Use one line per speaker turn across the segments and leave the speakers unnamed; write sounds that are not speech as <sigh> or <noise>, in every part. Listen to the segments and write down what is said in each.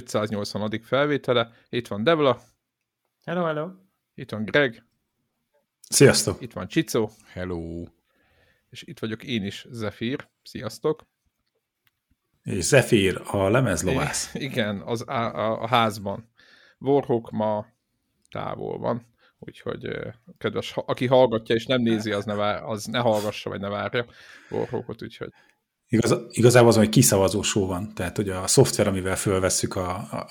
Connector Podcast 580. felvétele. Itt van Devla.
Hello, hello.
Itt van Greg.
Sziasztok.
Itt van Csicó.
Hello.
És itt vagyok én is, Zephyr. Sziasztok.
És Zephyr, a lemezlovász. <laughs>
Igen, az a, a, a házban. Warhawk ma távol van, úgyhogy kedves, aki hallgatja és nem nézi, az ne, vár, az ne hallgassa, vagy ne várja Warhawkot, úgyhogy
Igaz, igazából az, hogy kiszavazó show van, tehát hogy a szoftver, amivel fölvesszük a,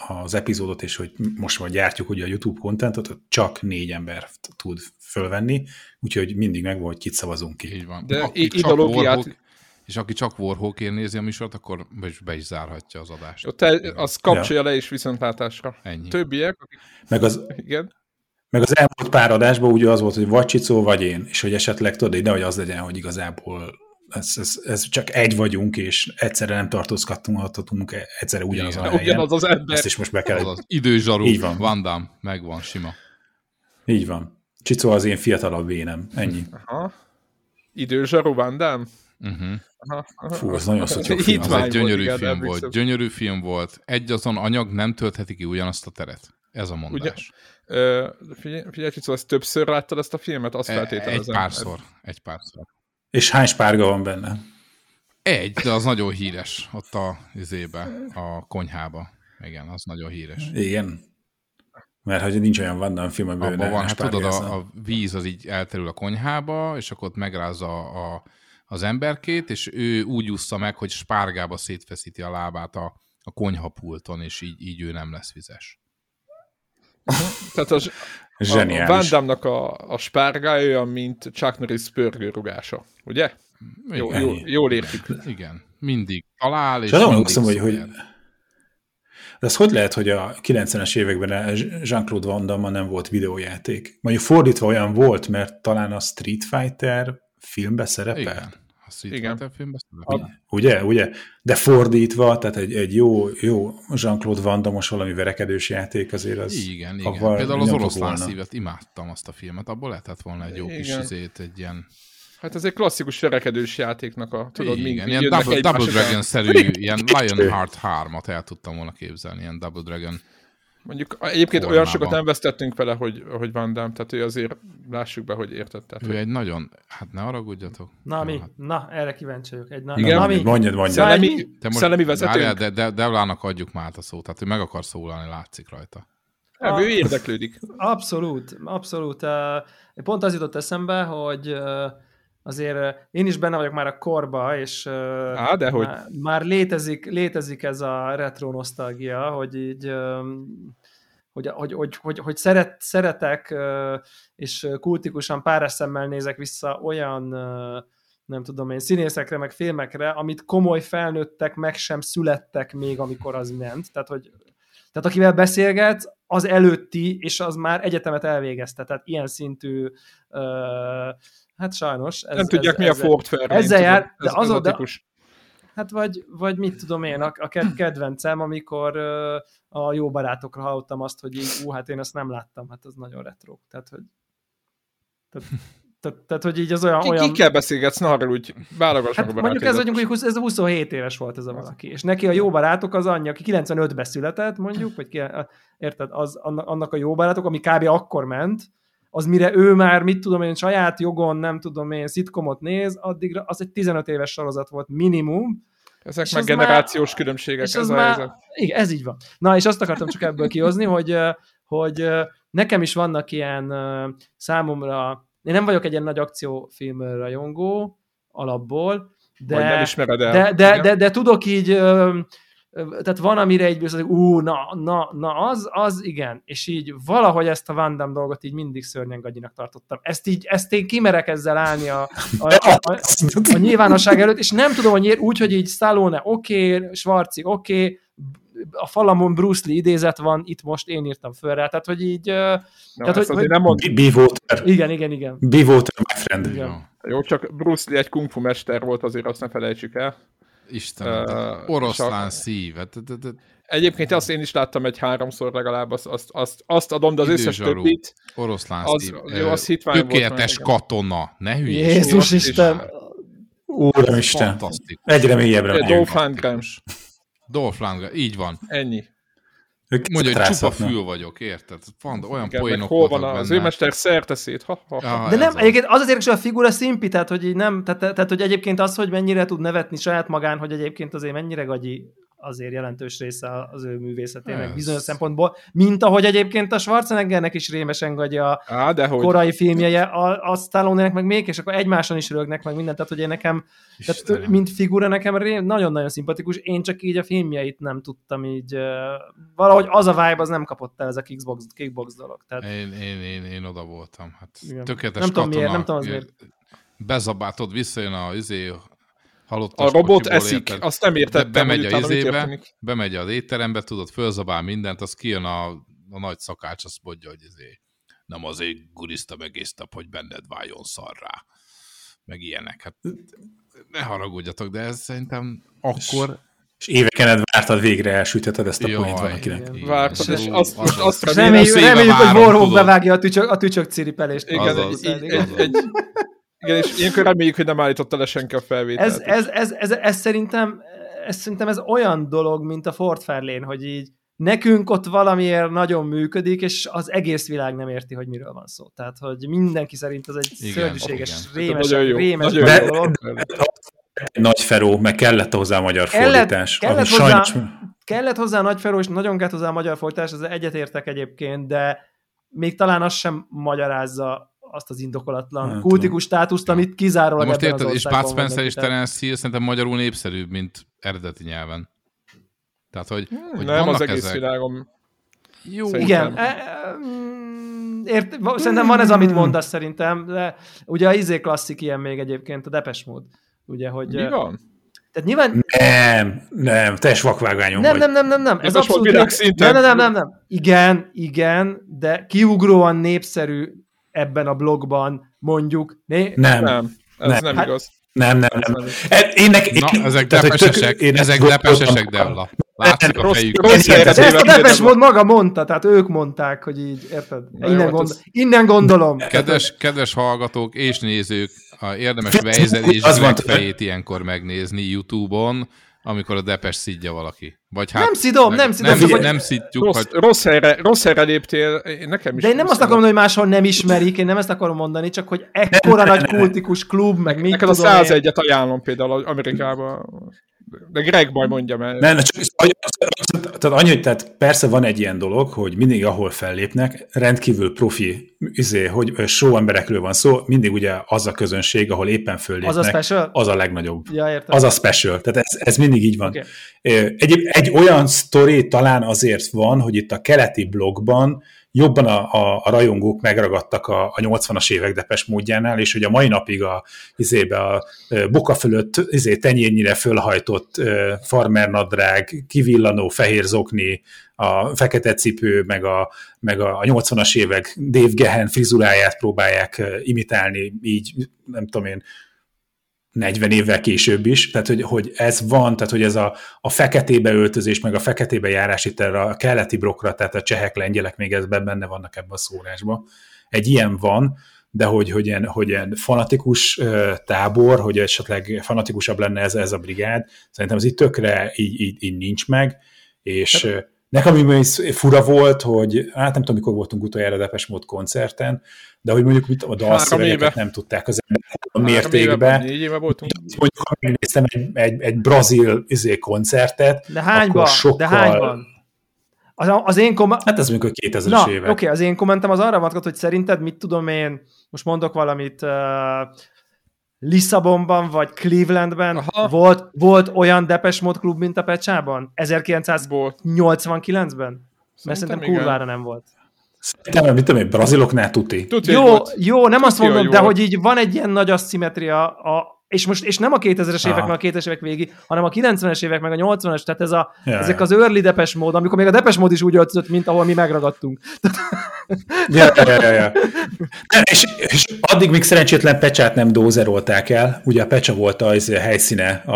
a, az epizódot, és hogy most már gyártjuk ugye a YouTube kontentot, csak négy ember tud fölvenni, úgyhogy mindig megvan, hogy kit szavazunk ki.
Így van.
De
aki
ideológiát...
Warhawk, és aki csak Warhawkért nézi a műsort, akkor be is zárhatja az adást.
Te, az kapcsolja ja. le is viszontlátásra.
Ennyi.
Többiek, akik...
Meg az,
Igen.
meg az elmúlt pár adásban ugye az volt, hogy vagy Csicó, vagy én, és hogy esetleg tudod, hogy az legyen, hogy igazából ez, ez, ez csak egy vagyunk, és egyszerre nem tartózkodhatunk, egyszerre ugyanaz a helyen.
Ugyanaz az ember.
Ezt is most be kell...
Az időzsarú,
Így van.
Van Damme, megvan, sima.
Így van. Csicó az én fiatalabb énem. Ennyi.
Aha. Időzsarú Van Damme?
Uh-huh.
Aha, aha.
Fú, az nagyon szotyog
Az
film.
Hitvány
egy gyönyörű
igen,
film volt. Gyönyörű film volt. Egy azon anyag nem töltheti ki ugyanazt a teret. Ez a mondás.
Ö, figyelj, figyelj Csicó, ezt többször láttad ezt a filmet? Azt
E- Egy
feltételezem.
párszor. Egy párszor.
És hány spárga van benne?
Egy, de az nagyon híres. Ott a izébe, a konyhába. Igen, az nagyon híres.
Igen. Mert hogy nincs olyan Van Damme film, amiben
van, hát tudod, a, a víz az így elterül a konyhába, és akkor ott megrázza a, az emberkét, és ő úgy úszta meg, hogy spárgába szétfeszíti a lábát a, a konyhapulton, és így, így ő nem lesz vizes. <laughs>
Tehát az, a, a Van
Zseniális.
Damme-nak a, a spárgája olyan, mint Chuck Norris pörgőrugása, ugye? Jó, jó, jól értük.
igen. mindig talál, és
És azon
mindig
hogy, hogy de az hogy lehet, hogy a 90-es években Jean-Claude Van Damme nem volt videójáték? Mondjuk fordítva olyan volt, mert talán a Street Fighter filmbe szerepel.
Igen. A Street
Igen.
Fighter filmben szerepel.
Ugye, ugye? De fordítva, tehát egy, egy jó, jó Jean-Claude Van Damme-os valami verekedős játék azért az...
Igen, igen. Például az oroszlán szívet imádtam azt a filmet, abból lehetett volna egy jó kis
Igen.
izét, egy ilyen,
Hát ez egy klasszikus verekedős játéknak a, tudod,
igen,
mind,
ilyen Double, Double. Dragon-szerű, ilyen Lionheart 3-at el tudtam volna képzelni, ilyen Double Dragon.
Mondjuk egyébként olyan
formában.
sokat nem vesztettünk vele, hogy, hogy Van Damme, tehát ő azért lássuk be, hogy érted. Tehát,
Ő
hogy
egy nagyon, hát ne haragudjatok.
Na mi?
hát
Na, erre kíváncsi vagyok. Egy na,
Igen.
na, mi?
Mondjad, mondjad.
Szellemi,
Szellemi-
Te most,
szellemi vezetőnk?
várjál, de, de Devlának adjuk már a szót, tehát ő meg akar szólalni, látszik rajta.
Nem, ő érdeklődik.
Abszolút, abszolút. Uh, Pont az jutott eszembe, hogy uh, azért én is benne vagyok már a korba, és
Á, dehogy.
már, már létezik, létezik ez a retro nosztalgia, hogy így hogy, hogy, hogy, hogy, hogy szeret, szeretek, és kultikusan páras szemmel nézek vissza olyan nem tudom én, színészekre, meg filmekre, amit komoly felnőttek meg sem születtek még, amikor az ment. Tehát, hogy tehát akivel beszélget, az előtti, és az már egyetemet elvégezte. Tehát ilyen szintű, uh, hát sajnos. Ez,
Nem tudják,
ez,
mi a Ford Fairlane.
ezzel jár, de
ez,
az
ez a
a- de-
típus.
Hát vagy, vagy mit tudom én, a, a ked- kedvencem, amikor a jó barátokra hallottam azt, hogy így, ú, hát én ezt nem láttam, hát az nagyon retro. Tehát, hogy tehát, tehát, tehát hogy így az olyan...
Ki,
olyan
kikkel beszélgetsz? Na, arra úgy válogass
Hát
meg
mondjuk ez, mondjuk, hogy 20 ez 27 éves volt ez a valaki, és neki a jó barátok az anyja, aki 95-ben született, mondjuk, vagy ki, érted, az, annak annak a jó barátok, ami kb. akkor ment, az mire ő már, mit tudom én, saját jogon, nem tudom én, szitkomot néz, addigra az egy 15 éves sorozat volt minimum,
Ezek
és
meg
az már-
generációs különbségek.
és
ez
az
a
már,
helyzet.
igen, ez így van. Na, és azt akartam csak ebből kihozni, hogy, hogy nekem is vannak ilyen számomra, én nem vagyok egy ilyen nagy akciófilm rajongó alapból, de,
Vagy nem ismered el.
de, de,
Igen.
de, de tudok így, tehát van, amire egy hogy ú, na, na, na, az, az igen, és így valahogy ezt a Van Damme dolgot így mindig szörnyen gagyinak tartottam. Ezt így, ezt én kimerek ezzel állni a, a, <laughs> a, a, a nyilvánosság előtt, és nem tudom, hogy miért, úgy, hogy így Stallone oké, okay, Schwarzi oké, okay, a falamon Bruce Lee idézet van, itt most én írtam föl rá, tehát hogy így,
Na,
tehát, hogy-
nem mond.
Be water.
igen, igen, igen.
Be water, my friend.
Igen.
Jó.
Jó, csak Bruce Lee egy kung fu mester volt, azért azt ne felejtsük el.
Istenem, uh, oroszlán
csak-
szív. Hát, hát, hát,
Egyébként azt én is láttam egy háromszor legalább, azt, azt, azt, azt adom, de az összes
Időzsarú.
többit.
Oroszlán
Az-
szív.
jó, az hitvány volt
Tökéletes
igen.
katona. Ne hülyés.
Jézus Isten!
Úristen.
Fantasztikus.
Egyre mélyebbre megyünk.
Dolph Lundgren.
Dolph Lundgren, így van.
Ennyi.
Ők
Mondja, hogy csupa fül vagyok, érted? Van, olyan
Igen,
poénok
hol van az
benne.
ő mester szerteszét? Ha, ha, ha.
Ja,
De nem,
az.
egyébként az az érdekes, hogy a figura szimpi, tehát hogy így nem, tehát, tehát, hogy egyébként az, hogy mennyire tud nevetni saját magán, hogy egyébként azért mennyire gagyi azért jelentős része az ő művészetének
Ez.
bizonyos szempontból, mint ahogy egyébként a Schwarzeneggernek is rémesen gagyi a
Á, de hogy.
korai filmjeje, a, a Stallone-nek meg még, és akkor egymáson is rögnek meg mindent, tehát hogy én nekem, tehát,
Istenem.
mint figura nekem ré- nagyon-nagyon szimpatikus, én csak így a filmjeit nem tudtam így, valahogy az a vibe az nem kapott el ez a kickbox, kickbox dolog. Tehát,
Én, én, én, én oda voltam. Hát
Igen.
tökéletes
Nem tudom
katona.
miért, nem tudom az miért.
Bezabátod, visszajön a izé, halott
A robot eszik, azt nem értettem,
bemegy a izébe, bemegy az étterembe, tudod, fölzabál mindent, az kijön a, a nagy szakács, azt mondja, hogy izé, nem azért guriztam egész nap, hogy benned váljon szarrá. Meg ilyenek. Hát ne haragudjatok, de ez szerintem akkor...
És éveken át vártad végre elsütheted ezt a
Jaj,
poént valakinek.
Vártad, és azt, most azt
reméljük, reméljük hogy
várom,
Warhawk bevágja a tücsök, a tücsök ciripelést.
Igen,
Azaz,
egy, egy,
azaz.
egy, igen, és ilyenkor reméljük, hogy nem állította le senki a felvételt.
ez, ez, ez, ez, ez, szerintem, ez szerintem ez olyan dolog, mint a Ford Fairlane, hogy így nekünk ott valamiért nagyon működik, és az egész világ nem érti, hogy miről van szó. Tehát, hogy mindenki szerint ez egy
Igen,
szörnyűséges,
igen.
rémes,
Nagyon jó,
rémes
nagyon
jó.
dolog.
Nagy Feró, meg kellett hozzá a magyar
Kellett-
fordítás.
kellett
ami
hozzá-
sajnos...
Kellett hozzá nagy Feró, és nagyon kellett hozzá a magyar fordítás, ezzel egyetértek egyébként, de még talán az sem magyarázza azt az indokolatlan
Hát,
kultikus státuszt, amit kizárólag
most
ebben az
érted, és
van
Spencer és Terence Hill szerintem magyarul népszerűbb, mint eredeti nyelven. Tehát, hogy, hogy
nem az egész
ezek.
világon.
Jó,
Szerintem.
Igen, e, e, mm, ért, szerintem van ez, amit mondasz szerintem, de ugye a izé klasszik ilyen még egyébként, a Depes mód. Ugye, hogy...
Mi van?
Tehát nyilván...
Nem, nem, teljes vakvágányom
Nem,
vagy.
nem, nem, nem, nem. Ez abszolút... Nem, nem, nem, nem, nem. Igen, igen, de kiugróan népszerű ebben a blogban mondjuk. Né?
Nem, nem,
ez
Nem.
nem
Hát-
igaz.
nem. nem, nem. E- Én nek,
Na,
én,
ezek
tök-
depesesek,
én
ezek depesesek, Della. Látszik a
Rossz-
fejük.
rossz
De ezt a Depes
de-
mód maga mondta, tehát ők mondták, hogy így, érted? Innen,
hát ez-
innen gondolom.
Kedves, kedves hallgatók és nézők, a érdemes Weiser és
Az
fejét ilyenkor megnézni YouTube-on, amikor a Depes szidja valaki. Vagy hát
Nem szidom, nem szidom,
Nem,
csak
nem, szidjuk,
Rossz,
hogy
rossz, helyre, rossz helyre léptél, én nekem is.
De én nem azt akarom mondani, hogy máshol nem ismerik, én nem ezt akarom mondani, csak hogy ekkora nagy kultikus klub, meg mit
Neked a
tudom én.
101-et ajánlom például Amerikában. De Greg majd mondja meg.
Nem, csak tehát annyi, hogy tehát persze van egy ilyen dolog, hogy mindig, ahol fellépnek, rendkívül profi, izé, hogy show emberekről van szó, mindig ugye az a közönség, ahol éppen föllépnek,
Az a special?
az a legnagyobb.
Ja, értem.
Az a special, tehát ez, ez mindig így van. Okay. Egy, egy olyan sztori talán azért van, hogy itt a keleti blogban jobban a, a, a rajongók megragadtak a, a 80-as évek depes módjánál, és hogy a mai napig a, izébe a boka fölött izé, tenyérnyire fölhajtott farmernadrág, kivillanó fehér zokni, a fekete cipő, meg a, meg a 80-as évek Dave Gehen frizuráját próbálják imitálni, így nem tudom én, 40 évvel később is, tehát hogy, hogy ez van, tehát hogy ez a, a feketébe öltözés, meg a feketébe járás itt erre a keleti brokra, tehát a csehek, lengyelek még ezben benne vannak ebben a szórásban. Egy ilyen van, de hogy, hogy, ilyen, hogy ilyen fanatikus tábor, hogy esetleg fanatikusabb lenne ez, ez a brigád, szerintem ez itt tökre így, így, így nincs meg, és uh, nekem ami fura volt, hogy hát nem tudom, mikor voltunk utoljára Depes Mód koncerten, de hogy mondjuk mit, a dalszövegeket nem tudták az emberek a mértékben.
Négy éve voltunk.
Mondjuk, ha megnéztem egy, egy, egy brazil izé, koncertet,
De hányban?
sokkal...
De hányban? Az, az én kom-
Hát ez mondjuk a 2000-es
Na, oké,
évek.
okay, az én kommentem az arra vonatkozott, hogy szerinted mit tudom én, most mondok valamit, uh, Lisszabonban vagy Clevelandben
Aha.
volt, volt olyan Depes Mod klub, mint a Pecsában? 1989-ben? Mert szerintem
igen.
kurvára nem volt.
Szerintem, mit tudom én, braziloknál tuti.
Tudja,
Jó, jó, nem azt
Tudja,
mondom, de hogy így van egy ilyen nagy asszimetria, a, és most és nem a 2000-es évek, meg a 2000-es évek végi, hanem a 90-es évek, meg a 80-es, tehát ez a,
Ja,
ezek
ja.
az early Depes mód, amikor még a Depes mód is úgy öltözött, mint ahol mi megragadtunk.
Ja, ja, ja, ja. Nem, és, és addig még szerencsétlen Pecsát nem dózerolták el. Ugye a Pecsa volt az helyszíne a,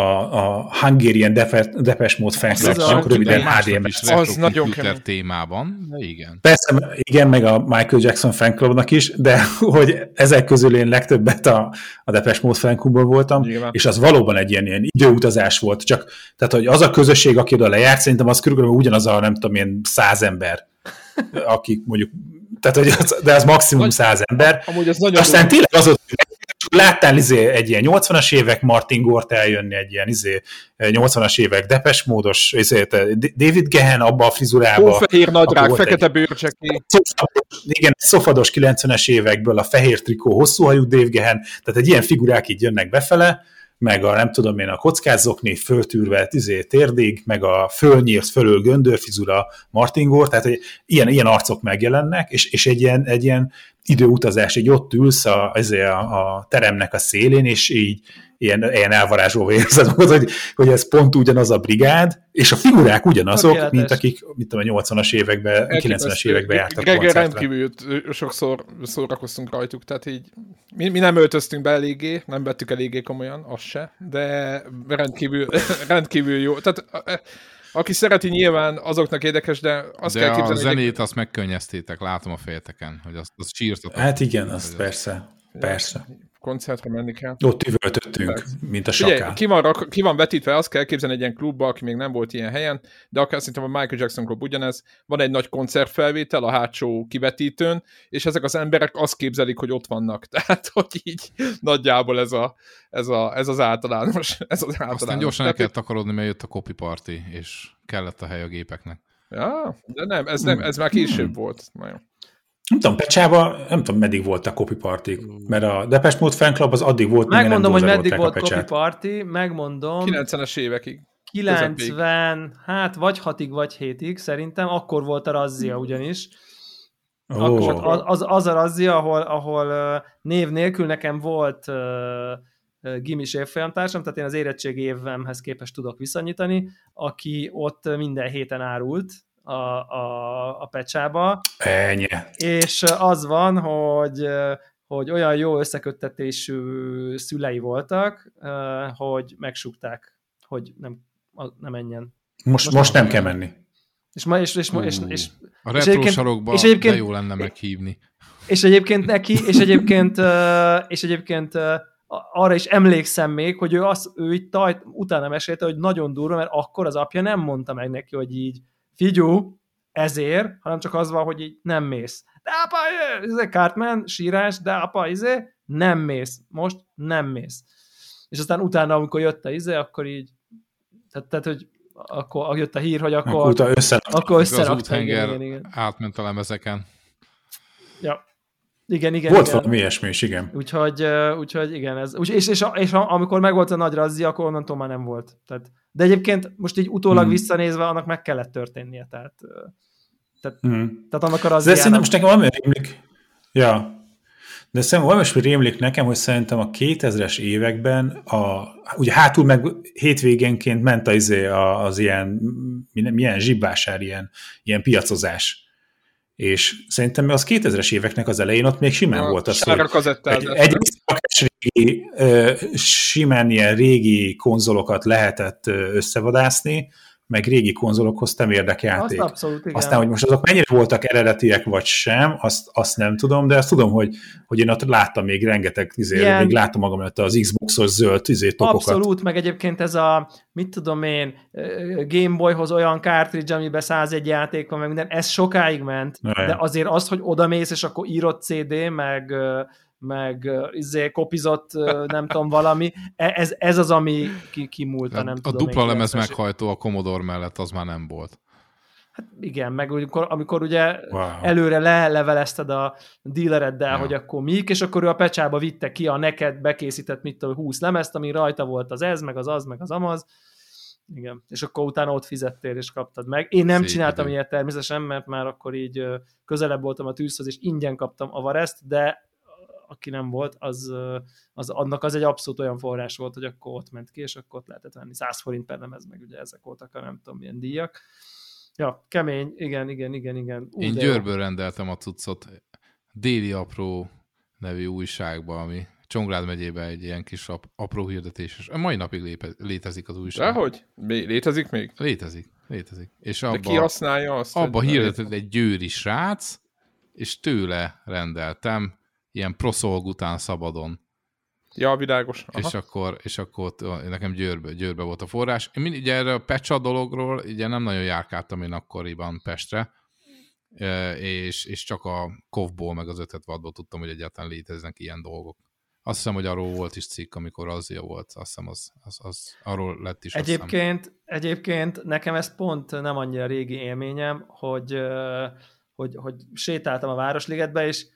a Hungarian Depe- Depeche Mode fan
Az
clubnak,
a-
röviden
is
Az
retro
nagyon kemény.
témában, de igen.
Persze, igen, meg a Michael Jackson fan clubnak is, de hogy ezek közül én legtöbbet a, a Depeche Mode fan clubban voltam,
Nyilván.
és az valóban egy ilyen, ilyen időutazás volt, csak tehát, hogy az a közösség, aki oda lejárt, szerintem az körülbelül ugyanaz a, nem tudom én, száz ember, <laughs> akik mondjuk, tehát, hogy az, de az maximum száz ember,
Amúgy ez nagyon
aztán tényleg az hogy láttál izé, egy ilyen 80-as évek Martin Gort eljönni, egy ilyen izé, 80-as évek Depes módos, izé, David Gehen abba a frizurába.
Hófehér nadrág, fekete
egy-. Szofados, igen, egy szofados 90-es évekből a fehér trikó, hosszú hajú Dave Gehen, tehát egy ilyen figurák így jönnek befele, meg a nem tudom én, a kockázokni föltűrve izé, térdig, meg a fölnyírt fölül göndörfizura Martin Gore, tehát hogy ilyen, ilyen arcok megjelennek, és, és egy, ilyen, egy ilyen időutazás, így ott ülsz a, ezért a, a teremnek a szélén, és így ilyen, ilyen elvarázsolva érzed magad, hogy, hogy ez pont ugyanaz a brigád, és a figurák ugyanazok,
Tökéletes.
mint akik, mit tudom, a 80-as években, 90-es években jártak koncertre.
rendkívül sokszor szórakoztunk rajtuk, tehát így mi, mi nem öltöztünk be eléggé, nem vettük eléggé komolyan, az se, de rendkívül, <laughs> rendkívül jó. Tehát aki szereti nyilván, azoknak érdekes, de azt
De
kell
a
képzelni, hogy
zenét azt megkönnyeztétek, látom a fejeteken, hogy azt, azt sírtatok.
Hát igen, az
Hogy
persze. Persze.
Koncertre menni kell.
Ott üvöltöttünk, mint a
Figyelj,
sakál.
ki van, rak- ki van vetítve, azt kell képzelni egy ilyen klubba, aki még nem volt ilyen helyen, de akár szerintem a Michael Jackson klub ugyanez, van egy nagy koncertfelvétel a hátsó kivetítőn, és ezek az emberek azt képzelik, hogy ott vannak. <laughs> Tehát, hogy így nagyjából ez, a, ez, a, ez az általános. Ez az általános.
Aztán gyorsan el kellett takarodni, mert jött a copy party, és kellett a hely a gépeknek.
Ja, de nem, ez, nem, ez már később volt. Nagyon.
Nem tudom, Pecsába, nem tudom, meddig volt a copy party, mert a Depeche Mode fan club az addig volt,
Megmondom,
nem
hogy meddig volt
a
Copy. Party, megmondom.
90-es évekig.
90, hát vagy 6-ig, vagy 7-ig szerintem, akkor volt a razzia ugyanis.
Ó,
Akkor az, az, az a razzia, ahol, ahol név nélkül nekem volt uh, gimis évfolyamtársam, tehát én az érettségi évemhez képest tudok viszonyítani, aki ott minden héten árult a, a, a pecsába,
Ennyi.
és az van, hogy hogy olyan jó összeköttetésű szülei voltak, hogy megsukták, hogy nem, nem menjen.
Most, most nem kell menni.
És, ma, és, és, és, és,
A
és
retro
egyébként-
sarokba
és egyébként-
de jó lenne meghívni.
és egyébként neki, és egyébként, és egyébként arra is emlékszem még, hogy ő, azt, ő így tajt, utána mesélte, hogy nagyon durva, mert akkor az apja nem mondta meg neki, hogy így figyú, ezért, hanem csak az van, hogy így nem mész. De apa, ez egy Cartman, sírás, de apa, izé, nem mész. Most nem mész. És aztán utána, amikor jött a izé, akkor így, tehát, tehát hogy akkor jött a hír, hogy akkor,
Akkor utána össze...
akkor
Az.
Igen,
úthenger
igen, igen.
átment a lemezeken.
Ja. Igen, igen,
Volt
igen.
valami ilyesmi is, igen.
Úgyhogy, úgyhogy igen, ez, úgy- és, és, és, amikor megvolt a nagy razzia, akkor onnantól már nem volt. Tehát, de egyébként most így utólag
Hmm.
visszanézve, annak meg kellett történnie. Tehát, ö,
Mm.
tehát annak a
De
razziának...
szerintem most nekem valami rémlik. Ja. De szerintem valami rémlik nekem, hogy szerintem a 2000-es években a, ugye hátul meg hétvégenként ment az, izé az ilyen, milyen, zsibbásár, ilyen, ilyen piacozás. És szerintem az 2000-es éveknek az elején ott még simán volt az, hogy egy,
nem?
egy szakás régi, simán ilyen régi konzolokat lehetett összevadászni, meg régi konzolokhoz nem
Azt
érdekjáték.
abszolút, igen.
Aztán, hogy most azok mennyire voltak eredetiek, vagy sem, azt, azt nem tudom, de azt tudom, hogy, hogy én ott láttam még rengeteg, izé, még láttam magam előtt az Xboxos zöld izé, topokat.
Abszolút, meg egyébként ez a, mit tudom én, Game Boyhoz olyan cartridge, amiben 101 játék van, meg minden, ez sokáig ment,
Jaj.
de azért az, hogy odamész, és akkor írott CD, meg, meg izé, kopizott, nem tudom, valami, e- ez, ez az, ami ki, kimúlta, nem
a
tudom.
dupla
én,
lemez
90-es
meghajtó a Commodore mellett az már nem volt.
Hát igen, meg amikor, amikor ugye
Wow.
előre lelevelezted a dealereddel,
Ja.
hogy akkor mik, és akkor ő a pecsába vitte ki a neked bekészített, mit tudom, 20 lemezt, ami rajta volt az ez, meg az az, meg az amaz. Igen, és akkor utána ott fizettél, és kaptad meg. Én nem
Szép
csináltam
idő.
ilyet természetesen, mert már akkor így közelebb voltam a tűzhoz, és ingyen kaptam a vareszt, de aki nem volt, az, az, annak az egy abszolút olyan forrás volt, hogy akkor ott ment ki, és akkor ott lehetett venni 100 forint per lemez, meg ugye ezek voltak a nem tudom milyen díjak. Ja, kemény, igen, igen, igen, igen. Ú,
Én. Győrből rendeltem a cuccot Déli Apró nevű újságba, ami Csongrád megyében egy ilyen kis ap- apró hirdetéses. A mai napig lépe- létezik az újság.
Dehogy? Létezik még?
Létezik, létezik. És
De ki
abba,
használja azt?
abba hirdetett egy győri srác, és tőle rendeltem ilyen proszolg után szabadon.
Ja, világos. Aha.
és akkor, és akkor ott, nekem Győrbe, Győrbe volt a forrás. Én mind, ugye erre a Pecsa dologról ugye nem nagyon járkáltam én akkoriban Pestre, és, és csak a Kovból meg az ötlet vadból tudtam, hogy egyáltalán léteznek ilyen dolgok. Azt hiszem, hogy arról volt is cikk, amikor az volt, azt hiszem, az, az, az arról lett is. hiszem.
Egyébként, egyébként nekem ez pont nem annyira régi élményem, hogy, hogy, hogy sétáltam a Városligetbe, és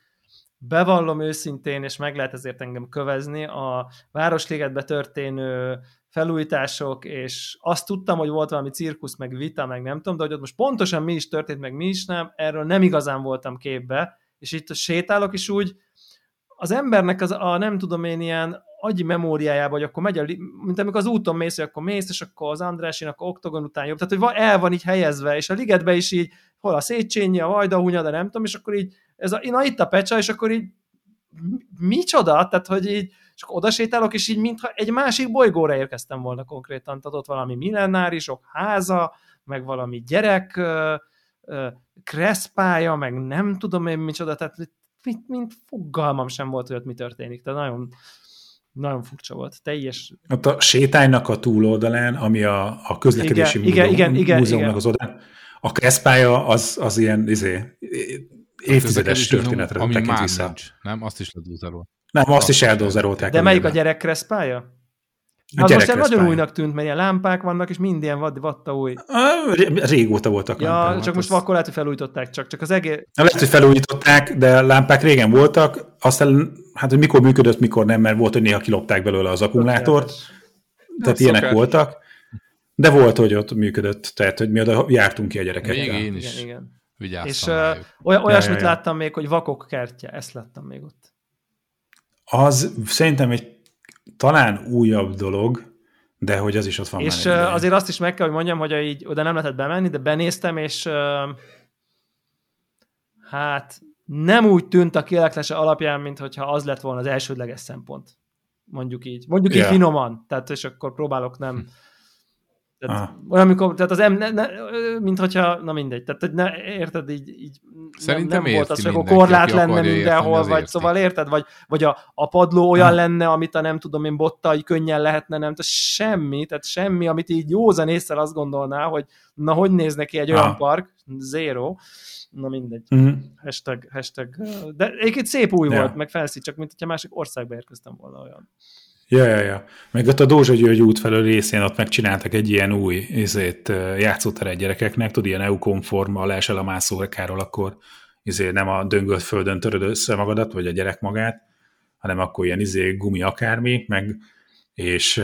bevallom őszintén, és meg lehet ezért engem kövezni, a Városligetbe történő felújítások, és azt tudtam, hogy volt valami cirkusz, meg vita, meg nem tudom, de hogy ott most pontosan mi is történt, meg mi is nem, erről nem igazán voltam képbe, és itt sétálok is úgy, az embernek az a nem tudom én ilyen agyi memóriájába, hogy akkor megy, a, mint amikor az úton mész, hogy akkor mész, és akkor az Andrásin, akkor Oktogon után jobb. Tehát, hogy el van így helyezve, és a ligetbe is így, hol a Széchenyi, a Vajdahunya, de nem tudom, és akkor így, ez a, na itt a pecsa, és akkor így mi- micsoda? Tehát, hogy így, akkor oda sétálok, és így mintha egy másik bolygóra érkeztem volna konkrétan. Tehát ott valami millenárisok háza, meg valami gyerek kreszpája, meg nem tudom én micsoda, tehát mint, mint fogalmam sem volt, hogy ott mi történik. Tehát nagyon, nagyon furcsa volt. Teljes.
Ott a sétánynak a túloldalán, ami a, a közlekedési
Igen,
múzeum,
igen, igen,
múzeumnak
igen.
az oldalán, a kreszpálya az, az ilyen izé, évtizedes történetre
ami
tekint
már
vissza.
nincs, nem? Azt is ledúzarol.
Nem, azt
Azt
is eldózerolták.
De melyik a gyerek kreszpája?
A
Az most
gyerek
nagyon újnak tűnt, mert ilyen lámpák vannak, és mind ilyen vad, vatta új.
Ah, ré- Régóta voltak
Ja,
lámpák.
csak most
az-
akkor lehet, hogy felújították csak. Csak az egész...
Na, Lehet, hogy felújították, de lámpák régen voltak, aztán hát, hogy mikor működött, mikor nem, mert volt, hogy néha kilopták belőle az akkumulátort, tehát ilyenek
szokás.
voltak, de volt, hogy ott működött, tehát, hogy mi oda jártunk ki a
Még
gyerekekkel.
én is
Igen, igen.
Vigyáztam
És
rájuk.
uh, oly, olyasmit
Ja, ja, ja.
láttam még, hogy vakok kertje. Ezt láttam még ott.
Az szerintem egy talán újabb dolog, de hogy az is ott van
és
már
azért azt is meg kell, hogy mondjam, hogy így oda nem lehetett bemenni, de benéztem, és hát nem úgy tűnt a kieleklese alapján, mint hogyha az lett volna az elsődleges szempont. Mondjuk így. Mondjuk így
Ja.
finoman. Tehát, és akkor próbálok nem... Tehát,
Aha.
olyan, amikor, tehát az em, ne, ne, mint hogyha, na mindegy, tehát hogy ne, érted, így, így
Szerintem
nem, nem volt az, hogy akkor korlát lenne mindenhol,
érteni,
vagy
érti.
szóval érted, vagy, vagy a, a padló olyan
Aha.
lenne, amit a nem tudom én bottal könnyen lehetne, nem, tehát semmi, tehát semmi, amit így józan észre azt gondolná, hogy na hogy néz neki egy olyan
Aha.
park, zero, na mindegy,
Mhm.
hashtag, hashtag, de egyébként szép új
Ja.
volt, meg felszít, csak mint hogyha másik országba érkeztem volna olyan.
Ja, ja, ja. Meg ott a Dózsa György út felől részén ott megcsináltak egy ilyen új izét, játszóteret gyerekeknek, tudod, ilyen EU-konform, ha leesel a mászórekáról, akkor izé nem a döngölt földön töröd össze magadat, vagy a gyerek magát, hanem akkor ilyen izé gumi akármi, meg, és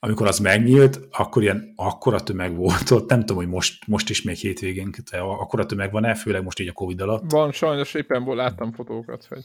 amikor az megnyílt, akkor ilyen akkora tömeg volt ott, nem tudom, hogy most, most is még hétvégén, de akkora tömeg van-e, főleg most így a Covid alatt.
Van, sajnos éppen láttam fotókat, hogy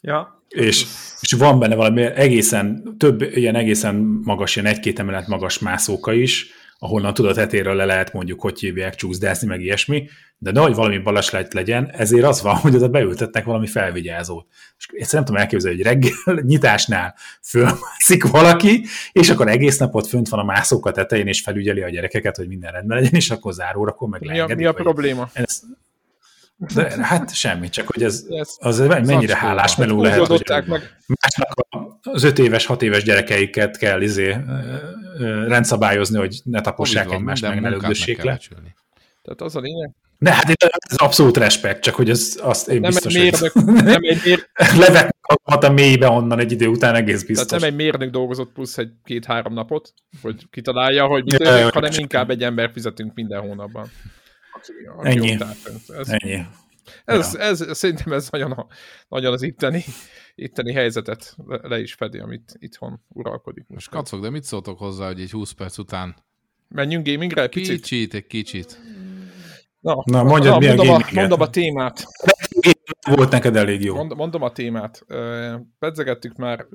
Ja,
és, és van benne valami egészen, több ilyen egészen magas, ilyen egy-két emelet magas mászóka is, ahonnan tudod hetéről le lehet mondjuk, hogy hívják csúszdászni, meg ilyesmi, de nehogy valami baleset legyen, ezért az van, hogy oda beültetnek valami felvigyázót. És ezt nem tudom elképzelni, hogy reggel <laughs> nyitásnál fölmászik valaki, és akkor egész napot fönt van a mászóka tetején, és felügyeli a gyerekeket, hogy minden rendben legyen, és akkor zárórakor meg
mi a, mi a probléma?
Ez, de hát semmi, csak hogy ez, az mennyire hálás meló lehet, hogy
meg.
másnak az öt éves, hat éves gyerekeiket kell izé, rendszabályozni, hogy ne tapossák egymást, meg ne lögdössék le.
becsülni.
Tehát az a lényeg.
De hát ez abszolút respekt, csak hogy ez, azt én
Nem
biztos,
egy mérnök,
hogy
nem egy, mér,
levetnek a mélybe onnan egy idő után egész
tehát
biztos.
nem egy mérnök dolgozott plusz egy két-három napot, hogy kitalálja, hogy mi
Ja,
hanem inkább egy ember fizetünk minden hónapban. Aki, aki
Ennyi.
ott. Ez,
Ennyi.
ez, ez, ez, szerintem ez nagyon, a, nagyon az itteni, itteni helyzetet le, is fedi, amit itthon uralkodik.
Most kacok, de mit szóltok hozzá, hogy egy 20 perc után
Menjünk gamingre egy picit?
kicsit, egy kicsit.
Na,
Na, mondjad, mi a
mondom, a, mondom a témát.
Volt neked elég jó.
Mond, mondom a témát. Pedzegettük már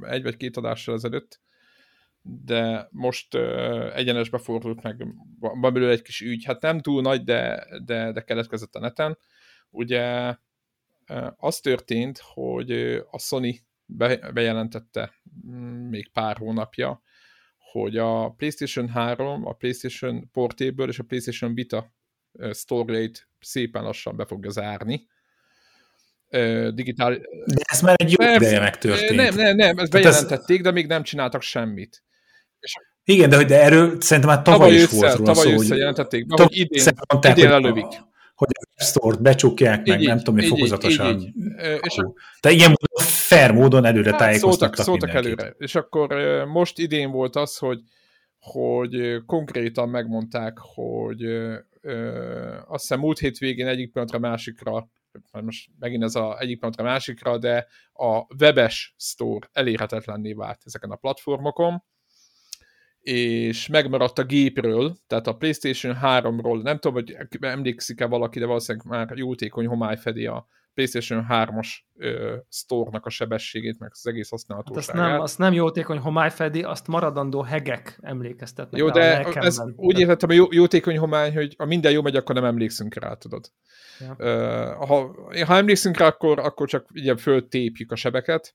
egy vagy két adással ezelőtt, de most ö, egyenesbe fordult meg, van belőle egy kis ügy, hát nem túl nagy, de, de, de keletkezett a neten. Ugye az történt, hogy a Sony be, bejelentette mm, még pár hónapja, hogy a PlayStation 3, a PlayStation Portable és a PlayStation Vita store szépen lassan be fogja zárni. digitál...
De ez már egy jó Persze, ideje megtörtént.
Nem, nem, nem, ezt bejelentették, ez... de még nem csináltak semmit.
És igen, de, de erről szerintem már tavaly, tavaly is össze, volt róla
tavaly szó, hogy... jelentették be, hogy idén, mondták, idén elővik.
Hogy a Store-t becsukják meg, így, nem tudom, hogy fokozatosan. Így, így. És de ilyen módon, fair módon előre hát, tájékoztattak
szóltak, szóltak előre. És akkor most idén volt az, hogy hogy konkrétan megmondták, hogy ö, ö, azt hiszem múlt hétvégén egyik pillanatra másikra, most megint ez a egyik pillanatra másikra, de a webes store elérhetetlenné vált ezeken a platformokon, és megmaradt a gépről, tehát a PlayStation 3-ról, nem tudom, hogy emlékszik-e valaki, de valószínűleg már jótékony homály fedi a PlayStation 3-as store-nak a sebességét, meg az egész használhatóságát.
Hát azt nem, azt nem jótékony homály fedi, azt maradandó hegek emlékeztetnek
Jó, de ez úgy értettem, jó, jótékony homály, hogy a minden jó megy, akkor nem emlékszünk rá, tudod. Ja. Ha, ha emlékszünk rá, akkor, akkor csak ugye föltépjük a sebeket.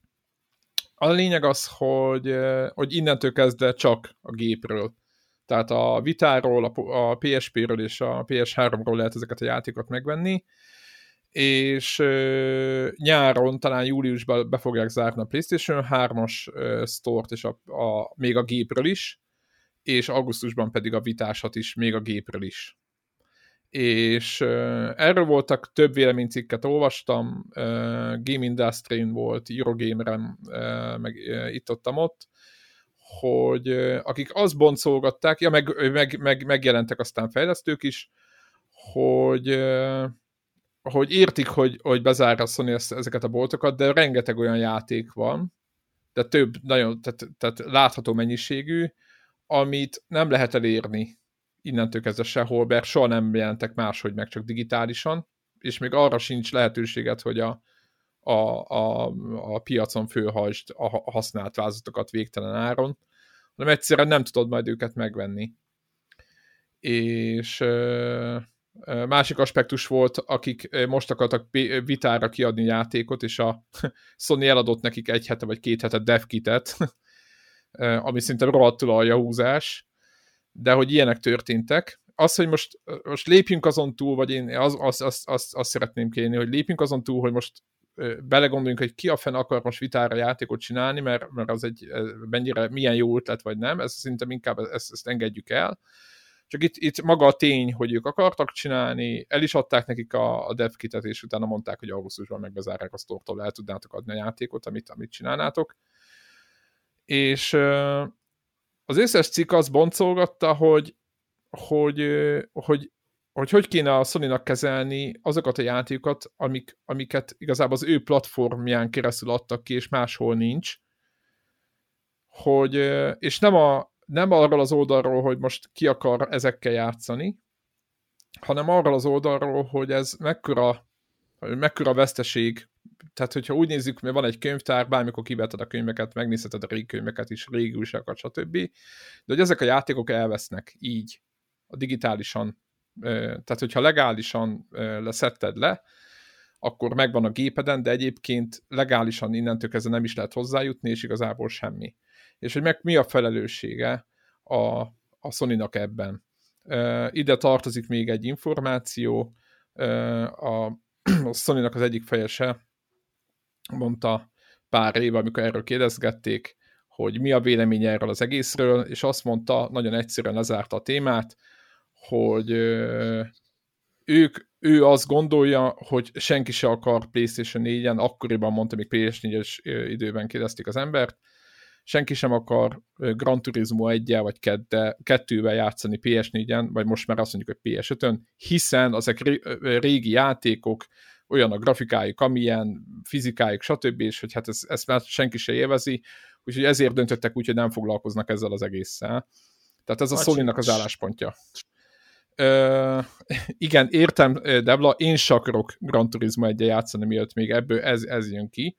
A lényeg az, hogy, hogy innentől kezdve csak a gépről. Tehát a Vitáról, a PSP-ről és a PS3-ról lehet ezeket a játékokat megvenni, és nyáron, talán júliusban be fogják zárni a PlayStation 3-as uh, store-t, és a, a, még a gépről is, és augusztusban pedig a vitásat is, még a gépről is. És erről voltak több véleménycikket olvastam, Game Industry-n volt, Eurogamer-en, meg uh, itt ott, hogy akik azt boncolgatták, ja, meg, meg, meg, megjelentek aztán fejlesztők is, hogy hogy értik, hogy, hogy bezárja Sony ezeket a boltokat, de rengeteg olyan játék van, de több, nagyon, tehát, tehát látható mennyiségű, amit nem lehet elérni innentől kezdve sehol, mert soha nem jelentek máshogy meg, csak digitálisan, és még arra sincs lehetőséget, hogy a, a, a, a piacon főhajtsd a használt vázatokat végtelen áron, hanem egyszerűen nem tudod majd őket megvenni. És Másik aspektus volt, akik most akartak vitára kiadni játékot, és a <laughs> Sony eladott nekik egy hete vagy két hete devkitet, <laughs> ami szinte rohadtul a húzás, de hogy ilyenek történtek. Az, hogy most, most lépjünk azon túl, vagy én azt az, az, az, az szeretném kérni, hogy lépjünk azon túl, hogy most belegondoljunk, hogy ki a fenn akar most vitára játékot csinálni, mert, mert az egy mennyire, milyen jó ötlet vagy nem, ez szerintem inkább ezt, ezt engedjük el csak itt, itt maga a tény, hogy ők akartak csinálni, el is adták nekik a, a dev kitet, és utána mondták, hogy augusztusban megbezárják a sztortól, el tudnátok adni a játékot, amit, amit csinálnátok. És az összes cikk azt boncolgatta, hogy hogy, hogy hogy hogy kéne a sony kezelni azokat a játékokat, amik, amiket igazából az ő platformján keresztül adtak ki, és máshol nincs. Hogy, és nem a, nem arról az oldalról, hogy most ki akar ezekkel játszani, hanem arról az oldalról, hogy ez mekkora, mekkora veszteség. Tehát, hogyha úgy nézzük, hogy van egy könyvtár, bármikor kiveted a könyveket, megnézheted a régi könyveket is, régi újságokat, stb. De hogy ezek a játékok elvesznek így, a digitálisan. Tehát, hogyha legálisan leszetted le, akkor megvan a gépeden, de egyébként legálisan innentől kezdve nem is lehet hozzájutni, és igazából semmi és hogy meg mi a felelőssége a, a Sony-nak ebben. Ide tartozik még egy információ, a, <clears throat> a Sony-nak az egyik fejese mondta pár éve, amikor erről kérdezgették, hogy mi a véleménye erről az egészről, és azt mondta, nagyon egyszerűen lezárta a témát, hogy ők, ő azt gondolja, hogy senki se akar PlayStation 4-en, akkoriban mondta, még PS4-es időben kérdezték az embert, senki sem akar Gran Turismo 1 vagy 2-vel játszani PS4-en, vagy most már azt mondjuk, hogy PS5-ön, hiszen ezek régi játékok, olyan a grafikájuk, amilyen, fizikájuk, stb., és hogy hát ez, ezt már senki se élvezi, úgyhogy ezért döntöttek úgy, hogy nem foglalkoznak ezzel az egésszel. Tehát ez a sony az álláspontja. Ö, igen, értem, Debla, én se akarok Gran Turismo 1 játszani, mielőtt még ebből ez, ez jön ki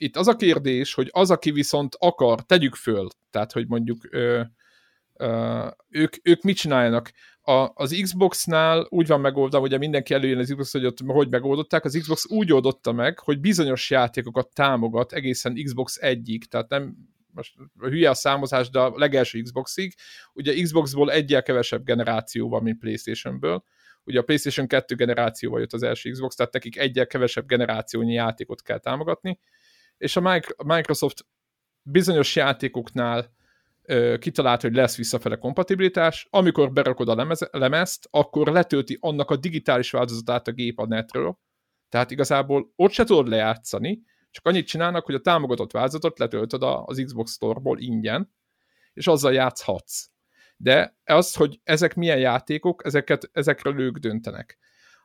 itt az a kérdés, hogy az, aki viszont akar, tegyük föl, tehát, hogy mondjuk ö, ö, ők, ők mit csináljanak. A, az Xbox-nál úgy van megoldva, ugye mindenki előjön az Xbox, hogy ott hogy megoldották, az Xbox úgy oldotta meg, hogy bizonyos játékokat támogat egészen Xbox 1-ig, tehát nem most hülye a számozás, de a legelső Xboxig, ugye Xboxból egyel kevesebb generáció van, mint Playstation-ből, ugye a PlayStation 2 generációval jött az első Xbox, tehát nekik egyel kevesebb generációnyi játékot kell támogatni, és a Microsoft bizonyos játékoknál kitalált, hogy lesz visszafele kompatibilitás, amikor berakod a lemez, lemezt, akkor letölti annak a digitális változatát a gép a netről, tehát igazából ott se tudod lejátszani, csak annyit csinálnak, hogy a támogatott változatot letöltöd az Xbox Store-ból ingyen, és azzal játszhatsz. De az, hogy ezek milyen játékok, ezeket, ezekről ők döntenek.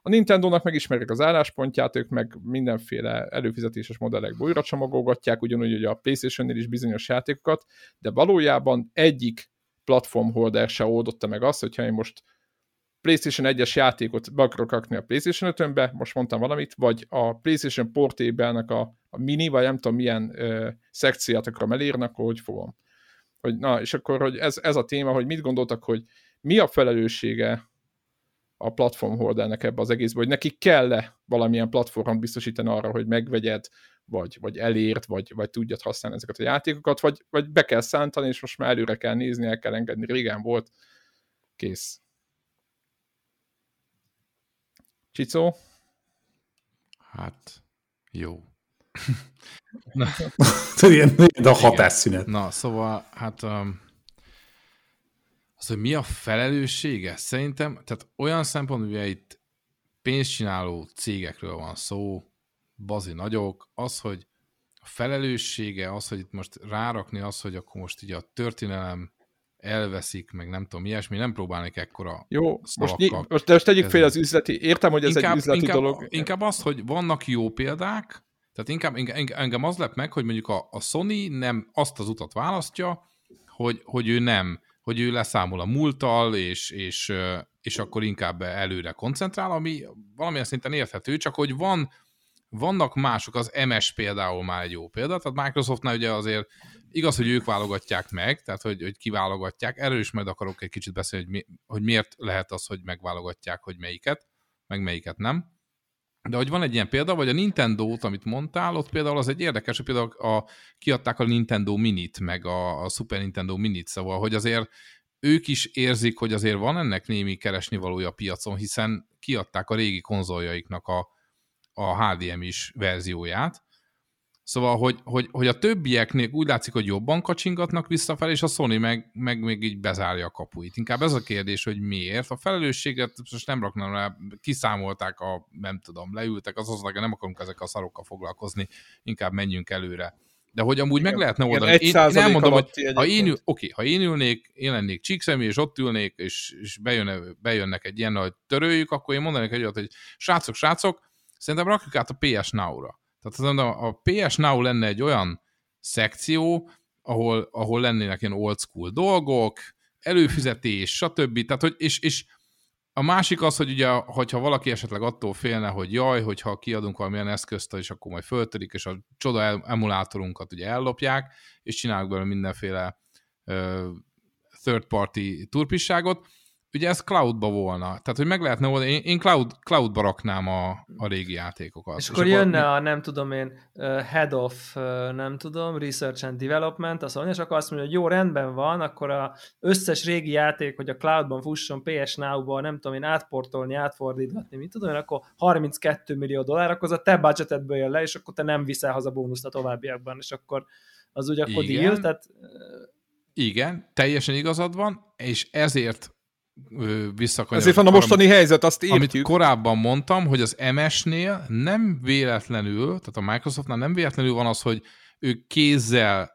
A Nintendo-nak megismerik az álláspontját, ők meg mindenféle előfizetéses modellekbe újra csomagolgatják, ugyanúgy, hogy a PlayStation-nél is bizonyos játékokat, de valójában egyik platform holder se oldotta meg azt, hogyha én most PlayStation 1-es játékot be akarok rakni a PlayStation 5-önbe, most mondtam valamit, vagy a PlayStation Portable-nek a, a mini, vagy nem tudom milyen ö, szekciót akarom elérni, akkor hogy fogom. Hogy, na, és akkor hogy ez, ez a téma, hogy mit gondoltak, hogy mi a felelőssége a platform holdernek ebbe az egészbe, hogy neki kell-e valamilyen platformot biztosítani arra, hogy megvegyed, vagy, vagy elért, vagy, vagy tudjad használni ezeket a játékokat, vagy, vagy be kell szántani, és most már előre kell nézni, el kell engedni. Régen volt, kész. Csicó?
Hát, jó. <laughs>
Na. ilyen, a hatásszünet.
Na, szóval, hát um, az, hogy mi a felelőssége, szerintem, tehát olyan szempontból, hogy itt pénzcsináló cégekről van szó, bazi nagyok, az, hogy a felelőssége, az, hogy itt most rárakni az, hogy akkor most így a történelem elveszik, meg nem tudom, ilyesmi, nem próbálnék ekkora
Jó, most, ny- most, most tegyük fél az üzleti, értem, hogy ez
inkább,
egy üzleti
inkább,
dolog.
Inkább azt, hogy vannak jó példák, tehát inkább, inkább engem az lep meg, hogy mondjuk a, a Sony nem azt az utat választja, hogy, hogy ő nem hogy ő leszámol a múlttal, és, és, és akkor inkább előre koncentrál, ami valamilyen szinten érthető, csak hogy van, vannak mások, az MS például már egy jó példa, tehát Microsoftnál ugye azért igaz, hogy ők válogatják meg, tehát hogy, hogy kiválogatják, erről is majd akarok egy kicsit beszélni, hogy, mi, hogy miért lehet az, hogy megválogatják, hogy melyiket, meg melyiket nem. De hogy van egy ilyen példa, vagy a Nintendo-t, amit mondtál, ott például az egy érdekes, hogy például a, kiadták a Nintendo Minit, meg a, a Super Nintendo Minit, szóval, hogy azért ők is érzik, hogy azért van ennek némi keresni valója a piacon, hiszen kiadták a régi konzoljaiknak a, a HDMI-s verzióját, Szóval, hogy, hogy, hogy a többieknél úgy látszik, hogy jobban kacsingatnak visszafelé, és a Sony meg, meg még így bezárja a kapuit. Inkább ez a kérdés, hogy miért. A felelősséget most nem raknám rá, kiszámolták a, nem tudom, leültek, az az, hogy nem akarunk ezek a szarokkal foglalkozni, inkább menjünk előre. De hogy amúgy igen, meg lehetne oldani. Én, én elmondom, hogy ha én, ül, oké, ha én ülnék, én lennék csíkszemű, és ott ülnék, és, és bejönne, bejönnek egy ilyen, hogy töröljük, akkor én mondanék egy olyat, hogy srácok, srácok, szerintem rakjuk át a PS Now-ra tehát a, a PS Now lenne egy olyan szekció, ahol, ahol lennének ilyen old school dolgok, előfizetés, stb. Tehát, hogy, és, és a másik az, hogy ugye, hogyha valaki esetleg attól félne, hogy jaj, hogyha kiadunk valamilyen eszközt, és akkor majd föltörik, és a csoda emulátorunkat ugye ellopják, és csinálunk belőle mindenféle uh, third party turpisságot, ugye ez cloudba volna. Tehát, hogy meg lehetne oldani, én, én cloud, cloudba raknám a, a régi játékokat.
És, és akkor jönne mi... a, nem tudom én, head of, nem tudom, research and development, azt mondja, és akkor azt mondja, hogy jó, rendben van, akkor a összes régi játék, hogy a cloudban fusson PS Now-ba, nem tudom én, átportolni, átfordítgatni, mit tudom én, akkor 32 millió dollár, akkor az a te budgetedből jön le, és akkor te nem viszel haza bónuszt a továbbiakban, és akkor az ugye akkor Igen. deal, tehát...
Igen, teljesen igazad van, és ezért visszakanyarodni.
Ezért van a mostani helyzet, azt értjük.
Amit korábban mondtam, hogy az MS-nél nem véletlenül, tehát a Microsoftnál nem véletlenül van az, hogy ők kézzel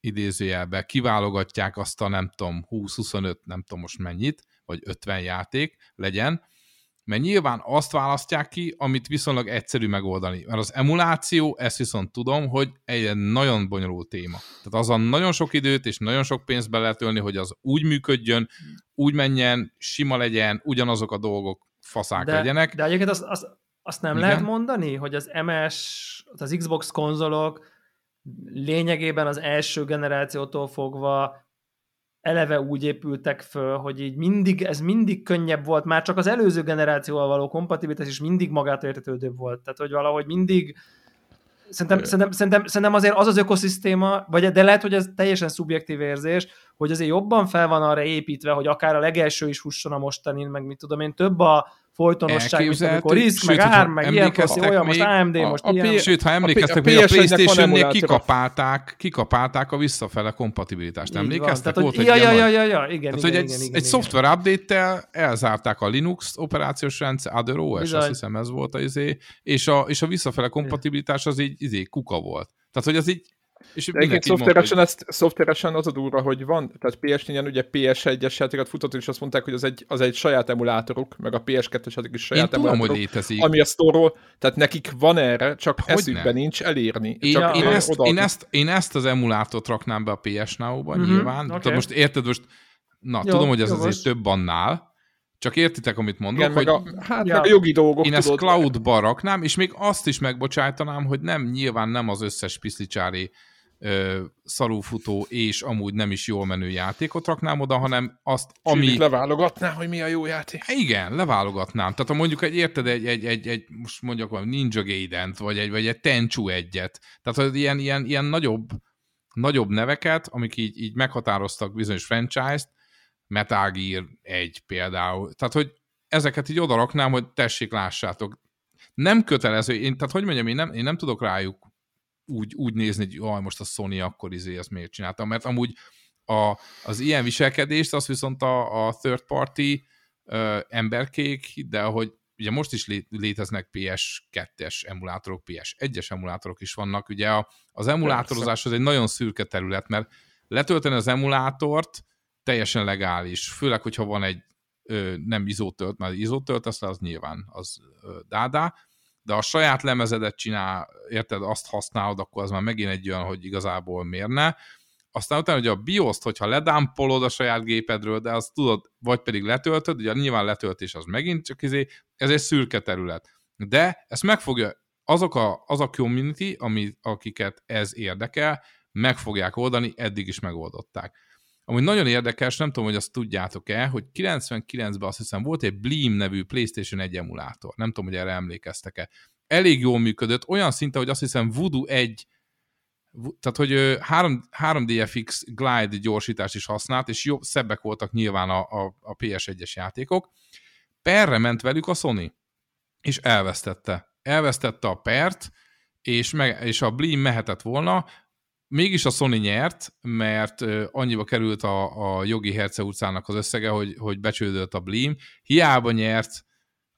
idézőjelbe kiválogatják azt a nem tudom 20-25, nem tudom most mennyit, vagy 50 játék legyen, mert nyilván azt választják ki, amit viszonylag egyszerű megoldani. Mert az emuláció, ezt viszont tudom, hogy egy nagyon bonyolult téma. Tehát azon nagyon sok időt és nagyon sok pénzt be lehet ölni, hogy az úgy működjön, úgy menjen, sima legyen, ugyanazok a dolgok faszák
de,
legyenek.
De egyébként azt, azt, azt nem Igen? lehet mondani, hogy az MS, az Xbox konzolok lényegében az első generációtól fogva eleve úgy épültek föl, hogy így mindig, ez mindig könnyebb volt, már csak az előző generációval való kompatibilitás is mindig magától értetődőbb volt. Tehát, hogy valahogy mindig Szerintem, szerintem, szerintem, szerintem azért az az ökoszisztéma, vagy de lehet, hogy ez teljesen szubjektív érzés, hogy azért jobban fel van arra építve, hogy akár a legelső is fusson a mostanin, meg mit tudom én, több a folytonosság, mint amikor risk, meg
Sőt, hogyha
ARM, meg ilyen
emlékeztek
olyan, most
még,
AMD,
a-
most
a
ilyen.
P-
Sőt, ha emlékeztek,
a
hogy a
PS1-nek van
PlayStation-nél kikapálták, kikapálták a visszafele kompatibilitást.
Van.
Emlékeztek? Volt
ja, ja,
ilyen
ja,
nagy-
ja, ja, igen,
Tehát,
igen,
hogy egy,
igen, igen,
egy
igen.
szoftver update-tel elzárták a Linux operációs rendszer, Other OS, azt hiszem ez volt az izé, és a, és a visszafele kompatibilitás az így izé, kuka volt. Tehát, hogy az így, és
De egyébként szoftveresen, ezt, szoftveresen az a durva, hogy van, tehát PS4-en ugye PS1-es játékot futott, és azt mondták, hogy az egy, az egy saját emulátoruk, meg a PS2-es játék is
én
saját
tudom, hogy
emulátoruk,
létezik.
ami a store tehát nekik van erre, csak
Hogyne.
eszükben nincs elérni.
Én,
csak
én, ezt,
odaadni.
én, ezt, én ezt az emulátort raknám be a PS Now-ba,
Mhm,
nyilván.
oké.
Tehát most érted, most, na,
Jó,
tudom, hogy ez
jogos.
azért több annál, csak értitek, amit mondok,
Igen,
hogy
meg a, hát
Ja.
meg a jogi dolgok,
én ezt
tudod,
cloudba raknám, és még azt is megbocsájtanám, hogy nem, nyilván nem az összes piszlicsári ö, szarúfutó és amúgy nem is jól menő játékot raknám oda, hanem azt,
ami...
ami...
leválogatná, hogy mi a jó játék.
Igen, leválogatnám. Tehát ha mondjuk egy, érted, egy, egy, egy, egy most mondjak valami Ninja gaiden vagy egy, vagy egy Tenchu egyet. Tehát hogy ilyen, ilyen, ilyen nagyobb, nagyobb neveket, amik így, így meghatároztak bizonyos franchise-t, Metal Gear 1 például. Tehát, hogy ezeket így odaraknám, hogy tessék, lássátok. Nem kötelező, én, tehát hogy mondjam, én nem, én nem tudok rájuk úgy, úgy nézni, hogy jaj, most a Sony akkor izé ezt miért csináltam, mert amúgy a, az ilyen viselkedést, az viszont a, a third party ö, emberkék, de hogy ugye most is lé, léteznek PS2-es emulátorok, PS1-es emulátorok is vannak, ugye a, az emulátorozás az egy nagyon szürke terület, mert letölteni az emulátort teljesen legális, főleg, hogyha van egy ö, nem izótölt, mert izótöltesz le, az nyilván az ö, dádá, de a saját lemezedet csinál, érted, azt használod, akkor az már megint egy olyan, hogy igazából mérne. Aztán utána, hogy a BIOS-t, hogyha ledámpolod a saját gépedről, de azt tudod, vagy pedig letöltöd, ugye nyilván letöltés az megint csak izé, ez egy szürke terület. De ezt megfogja, azok a, az a community, ami, akiket ez érdekel, meg fogják oldani, eddig is megoldották. Amúgy nagyon érdekes, nem tudom, hogy azt tudjátok-e, hogy 99-ben azt hiszem volt egy Bleem nevű PlayStation 1 emulátor. Nem tudom, hogy erre emlékeztek-e. Elég jól működött, olyan szinte, hogy azt hiszem Voodoo 1 tehát, hogy ö, 3, 3DFX Glide gyorsítást is használt, és jobb, szebbek voltak nyilván a, a, a PS1-es játékok. Perre ment velük a Sony, és elvesztette. Elvesztette a pert, és, meg, és a Bleem mehetett volna, mégis a Sony nyert, mert annyiba került a, a jogi Herce utcának az összege, hogy, hogy becsődött a Bleem. Hiába nyert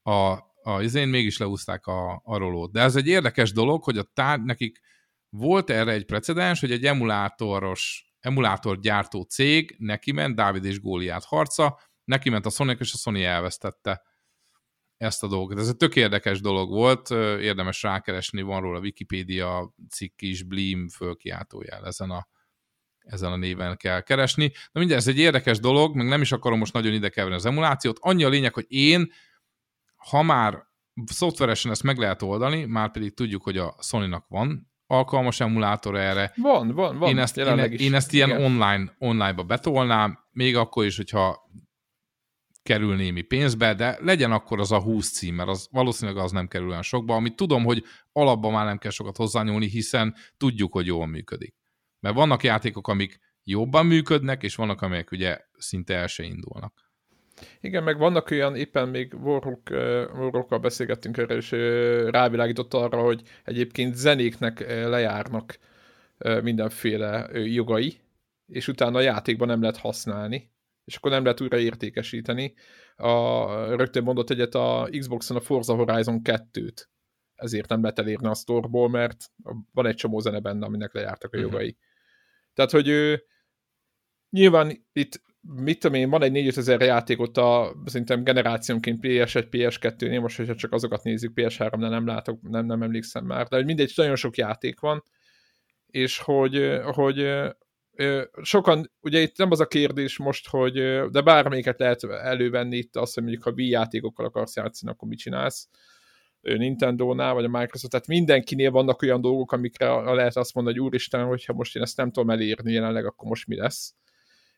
a, a izén, mégis leúzták a, a rolót. De ez egy érdekes dolog, hogy a tár, nekik volt erre egy precedens, hogy egy emulátoros, emulátorgyártó cég neki ment, Dávid és Góliát harca, neki ment a Sony, és a Sony elvesztette ezt a dolgot. Ez egy tök érdekes dolog volt, érdemes rákeresni, van róla Wikipédia cikk is, Bleem fölkiáltójel ezen a, ezen a néven kell keresni. Na mindjárt, ez egy érdekes dolog, meg nem is akarom most nagyon ide keverni az emulációt. Annyi a lényeg, hogy én, ha már szoftveresen ezt meg lehet oldani, már pedig tudjuk, hogy a Sony-nak van alkalmas emulátor erre.
Van, van, van.
Én ezt, én,
is.
én ezt ilyen
Igen.
online, online-ba betolnám, még akkor is, hogyha kerül némi pénzbe, de legyen akkor az a 20 cím, mert az, valószínűleg az nem kerül olyan sokba, amit tudom, hogy alapban már nem kell sokat hozzányúlni, hiszen tudjuk, hogy jól működik. Mert vannak játékok, amik jobban működnek, és vannak, amelyek ugye szinte el se indulnak.
Igen, meg vannak olyan, éppen még Warhawk, Warhawkkal beszélgettünk erről, és rávilágított arra, hogy egyébként zenéknek lejárnak mindenféle jogai, és utána a játékban nem lehet használni, és akkor nem lehet újra értékesíteni. A, rögtön mondott egyet a Xboxon a Forza Horizon 2-t, ezért nem lehet elérni a sztorból, mert van egy csomó zene benne, aminek lejártak a
Mhm.
jogai. Uh-huh. Tehát, hogy ő, nyilván itt mit tudom én, van egy 4 ezer játék ott a, szerintem generációnként PS1, PS2-nél, most hogyha csak azokat nézzük, PS3-nál nem látok, nem, nem emlékszem már, de hogy mindegy, nagyon sok játék van, és hogy, hogy sokan, ugye itt nem az a kérdés most, hogy de bármelyiket lehet elővenni itt azt, hogy mondjuk ha Wii játékokkal akarsz játszani, akkor mit csinálsz? Nintendo-nál, vagy a Microsoft, tehát mindenkinél vannak olyan dolgok, amikre lehet azt mondani, hogy úristen, hogyha most én ezt nem tudom elérni jelenleg, akkor most mi lesz?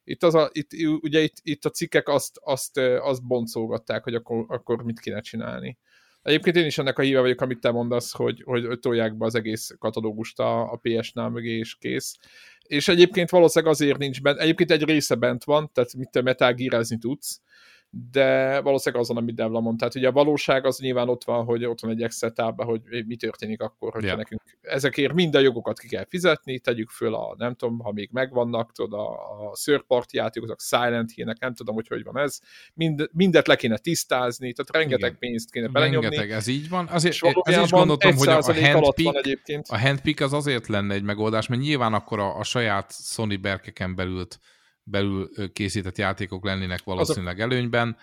Itt, az a, itt ugye itt, itt a cikkek azt, azt, azt boncolgatták, hogy akkor, akkor mit kéne csinálni. Egyébként én is ennek a híve vagyok, amit te mondasz, hogy, hogy tolják be az egész katalógust a, a PS-nál mögé, és kész. És egyébként valószínűleg azért nincs bent, egyébként egy része bent van, tehát mit te metal tudsz, de valószínűleg azon, amit Devla mondta. Tehát ugye a valóság az nyilván ott van, hogy ott van egy Excel tábla, hogy mi történik akkor, hogyha yeah. nekünk ezekért mind a jogokat ki kell fizetni, tegyük föl a, nem tudom, ha még megvannak, tudod, a, a szörparti játékok, Silent hill nem tudom, hogy hogy van ez, mind, mindet le kéne tisztázni, tehát rengeteg Igen. pénzt kéne belenyomni.
Rengeteg, ez így van. Azért, ez is gondoltam, hogy a handpick, a handpick az azért lenne egy megoldás, mert nyilván akkor a, a saját Sony berkeken belül belül készített játékok lennének valószínűleg előnyben.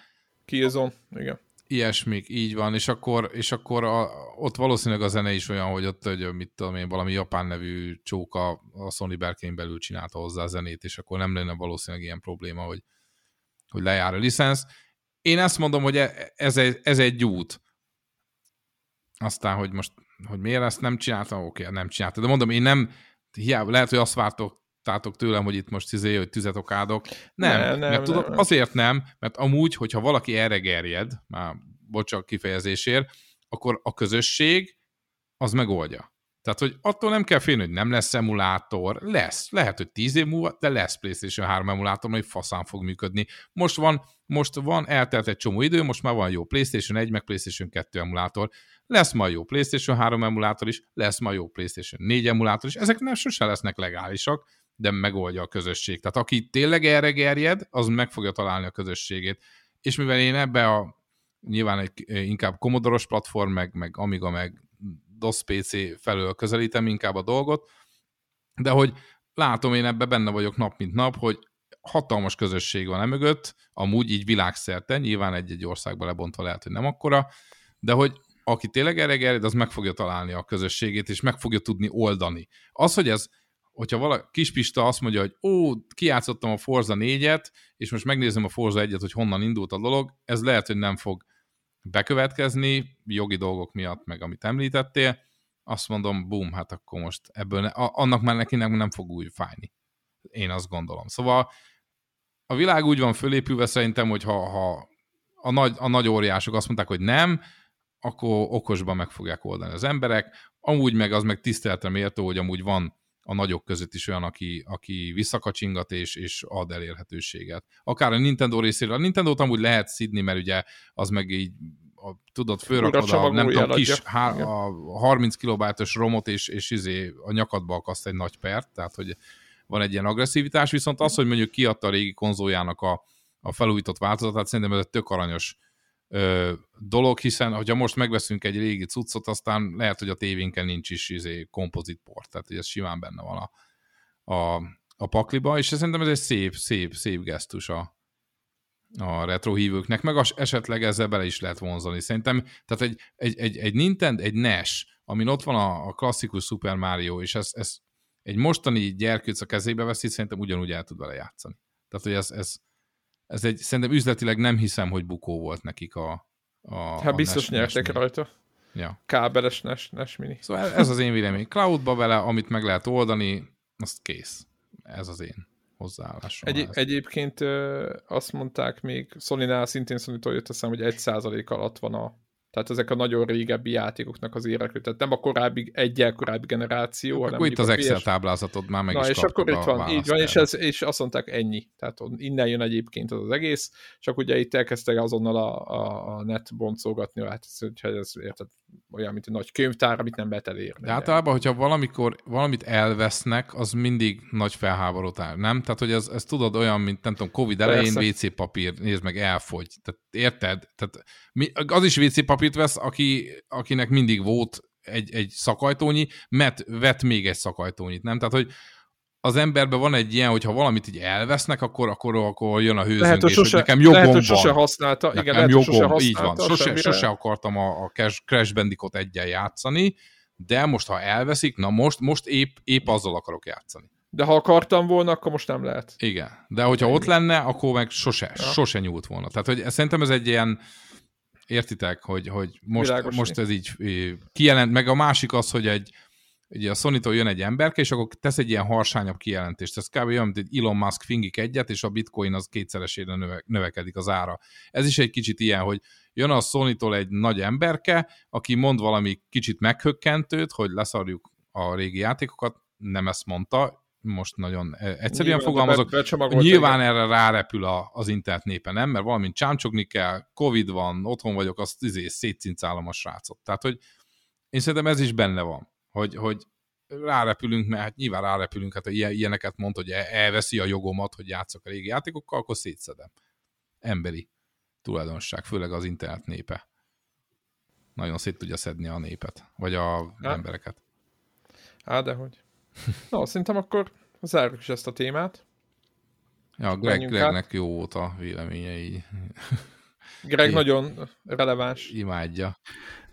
Killzone, igen.
Ilyesmik, így van, és akkor, és akkor a, ott valószínűleg a zene is olyan, hogy ott, hogy mit tudom én, valami japán nevű csóka a Sony berkein belül csinálta hozzá a zenét, és akkor nem lenne valószínűleg ilyen probléma, hogy, hogy lejár a licensz. Én ezt mondom, hogy e, ez egy, ez egy út. Aztán, hogy most, hogy miért ezt nem csináltam, oké, nem csináltam. De mondom, én nem, hiába, lehet, hogy azt vártok vártátok tőlem, hogy itt most izé, hogy tüzet okádok. Nem, ne, nem, mert tudod, nem. azért nem, mert amúgy, hogyha valaki erre gerjed, már bocsánat kifejezésért, akkor a közösség az megoldja. Tehát, hogy attól nem kell félni, hogy nem lesz emulátor, lesz. Lehet, hogy tíz év múlva, de lesz PlayStation 3 emulátor, hogy faszán fog működni. Most van, most van, eltelt egy csomó idő, most már van jó PlayStation 1, meg PlayStation 2 emulátor. Lesz majd jó PlayStation 3 emulátor is, lesz majd jó PlayStation 4 emulátor is. Ezek nem sose lesznek legálisak, de megoldja a közösség. Tehát aki tényleg erre gerjed, az meg fogja találni a közösségét. És mivel én ebbe a nyilván egy inkább komodoros platform, meg, meg Amiga, meg DOS PC felől közelítem inkább a dolgot, de hogy látom én ebbe benne vagyok nap mint nap, hogy hatalmas közösség van emögött, amúgy így világszerte, nyilván egy-egy országba lebontva lehet, hogy nem akkora, de hogy aki tényleg erre gerjed, az meg fogja találni a közösségét, és meg fogja tudni oldani. Az, hogy ez hogyha valaki, Kispista azt mondja, hogy ó, kiátszottam a Forza 4-et, és most megnézem a Forza 1-et, hogy honnan indult a dolog, ez lehet, hogy nem fog bekövetkezni, jogi dolgok miatt, meg amit említettél, azt mondom, bum, hát akkor most ebből, ne, annak már neki nem, nem fog úgy fájni. Én azt gondolom. Szóval a világ úgy van fölépülve szerintem, hogy ha, ha a, nagy, a nagy óriások azt mondták, hogy nem, akkor okosban meg fogják oldani az emberek. Amúgy meg az meg tiszteletre méltó, hogy amúgy van a nagyok között is olyan, aki, aki visszakacsingat és, és ad elérhetőséget. Akár a Nintendo részéről. A Nintendo-t amúgy lehet szidni, mert ugye az meg így a, tudod, fölrakod a, nem tudom, kis há, a 30 kilobájtos romot, és, és izé a nyakadba akaszt egy nagy pert, tehát hogy van egy ilyen agresszivitás, viszont az, hogy mondjuk kiadta a régi konzoljának a, a felújított változatát, szerintem ez egy tök aranyos dolog, hiszen ha most megveszünk egy régi cuccot, aztán lehet, hogy a tévénken nincs is izé, kompozit port, tehát ez simán benne van a, a, a pakliba, és szerintem ez egy szép, szép, szép gesztus a, a retro hívőknek, meg az, esetleg ezzel bele is lehet vonzani. Szerintem, tehát egy, egy, egy, egy Nintendo, egy NES, amin ott van a, a klasszikus Super Mario, és ez, ez egy mostani gyerkőc a kezébe veszi, szerintem ugyanúgy el tud vele játszani. Tehát, hogy ez, ez, ez egy, szerintem üzletileg nem hiszem, hogy bukó volt nekik a, a
Hát a biztos NES, nyertek NES rajta. Ja. Kábeles NES, NES Mini.
Szóval ez az én vélemény. Cloudba vele, amit meg lehet oldani, az kész. Ez az én hozzáállásom.
Egy, egyébként azt mondták még, Sony-nál szintén Sony-tól jött eszem, hogy egy százalék alatt van a tehát ezek a nagyon régebbi játékoknak az érekről. Tehát nem a korábbi, egyel korábbi generáció,
hanem akkor itt az Excel PS... táblázatod már meg Na, is
és akkor itt van, így van, és, ez, és azt mondták ennyi. Tehát innen jön egyébként az, az egész, csak ugye itt elkezdtek azonnal a, a, a net boncolgatni, hát hogyha ez érted, olyan, mint egy nagy könyvtár, amit nem lehet elérni.
De általában, hogyha valamikor valamit elvesznek, az mindig nagy felháborodás, nem? Tehát, hogy ez, ez tudod olyan, mint nem tudom, Covid elején Persze. WC papír, nézd meg, elfogy. Tehát érted? Tehát mi, az is WC papírt vesz, aki, akinek mindig volt egy, egy szakajtónyi, mert vett még egy szakajtónyit, nem? Tehát, hogy az emberben van egy ilyen, hogy ha valamit így elvesznek, akkor, akkor, akkor jön a hőzöngés, lehet, hogy, sose, hogy nekem jogom lehet, hogy
sose használta.
Nekem igen, lehet, jogom, sose használta így van. Sose, sose akartam a, a Crash Bandicoot egyen játszani, de most, ha elveszik, na most, most épp, épp azzal akarok játszani.
De ha akartam volna, akkor most nem lehet.
Igen, de hogyha ott lenne, akkor meg sose, ja. sose nyúlt volna. Tehát hogy szerintem ez egy ilyen, értitek, hogy, hogy most, most ez így kijelent, meg a másik az, hogy egy, ugye a sony jön egy emberke, és akkor tesz egy ilyen harsányabb kijelentést. Ez kb. olyan, mint egy Elon Musk fingik egyet, és a bitcoin az kétszeresére növe, növekedik az ára. Ez is egy kicsit ilyen, hogy jön a sony egy nagy emberke, aki mond valami kicsit meghökkentőt, hogy leszarjuk a régi játékokat, nem ezt mondta, most nagyon e, egyszerűen
Nyilván,
fogalmazok.
be-
Nyilván
igen.
erre rárepül a, az internet népe, nem? Mert valamint csámcsogni kell, Covid van, otthon vagyok, azt izé, szétcincálom a srácot. Tehát, hogy én szerintem ez is benne van, hogy, hogy rárepülünk, mert hát nyilván rárepülünk, hát ilyen- ilyeneket mond, hogy el- elveszi a jogomat, hogy játszok a régi játékokkal, akkor szétszedem. Emberi tulajdonság, főleg az internet népe. Nagyon szét tudja szedni a népet, vagy a
Hát.
embereket.
Á, dehogy. No, szerintem akkor zárjuk is ezt a témát.
Ja, Greg, Gregnek jó volt a véleményei,
Greg
Én-
nagyon releváns.
imádja.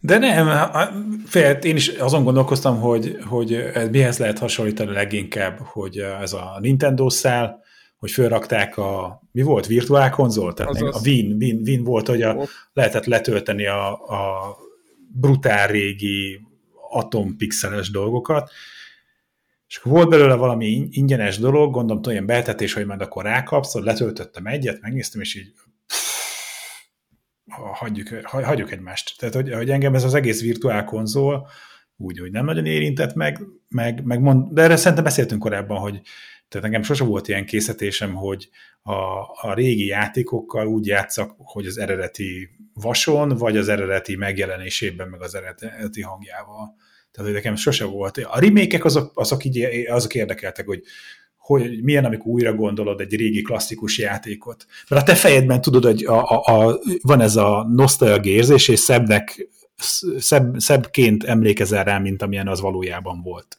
De nem, a- fél, én is azon gondolkoztam, hogy, hogy ez mihez lehet hasonlítani leginkább, hogy ez a Nintendo szál, hogy fölrakták a, mi volt, virtuál konzol? Tehát
Azaz.
a Win, Win, Win volt, hogy a, lehetett letölteni a, a brutál régi atompixeles dolgokat, és akkor volt belőle valami in- ingyenes dolog, gondolom, hogy ilyen betetés, hogy majd akkor rákapsz, hogy letöltöttem egyet, megnéztem, és így hagyjuk, ha- hagyjuk egymást. Tehát, hogy, hogy engem ez az egész virtuál konzol úgy, hogy nem nagyon érintett meg, meg, meg mond, de erre szerintem beszéltünk korábban, hogy tehát nekem sose volt ilyen készítésem, hogy a, a régi játékokkal úgy játszak, hogy az eredeti vason, vagy az eredeti megjelenésében, meg az eredeti hangjával. Tehát, hogy nekem sose volt. A remékek azok, azok, így, azok érdekeltek, hogy, hogy milyen, amikor újra gondolod egy régi klasszikus játékot. Mert a te fejedben tudod, hogy a, a, a, van ez a nosztalgia érzés, és szebbnek, szebb, szebbként emlékezel rá, mint amilyen az valójában volt.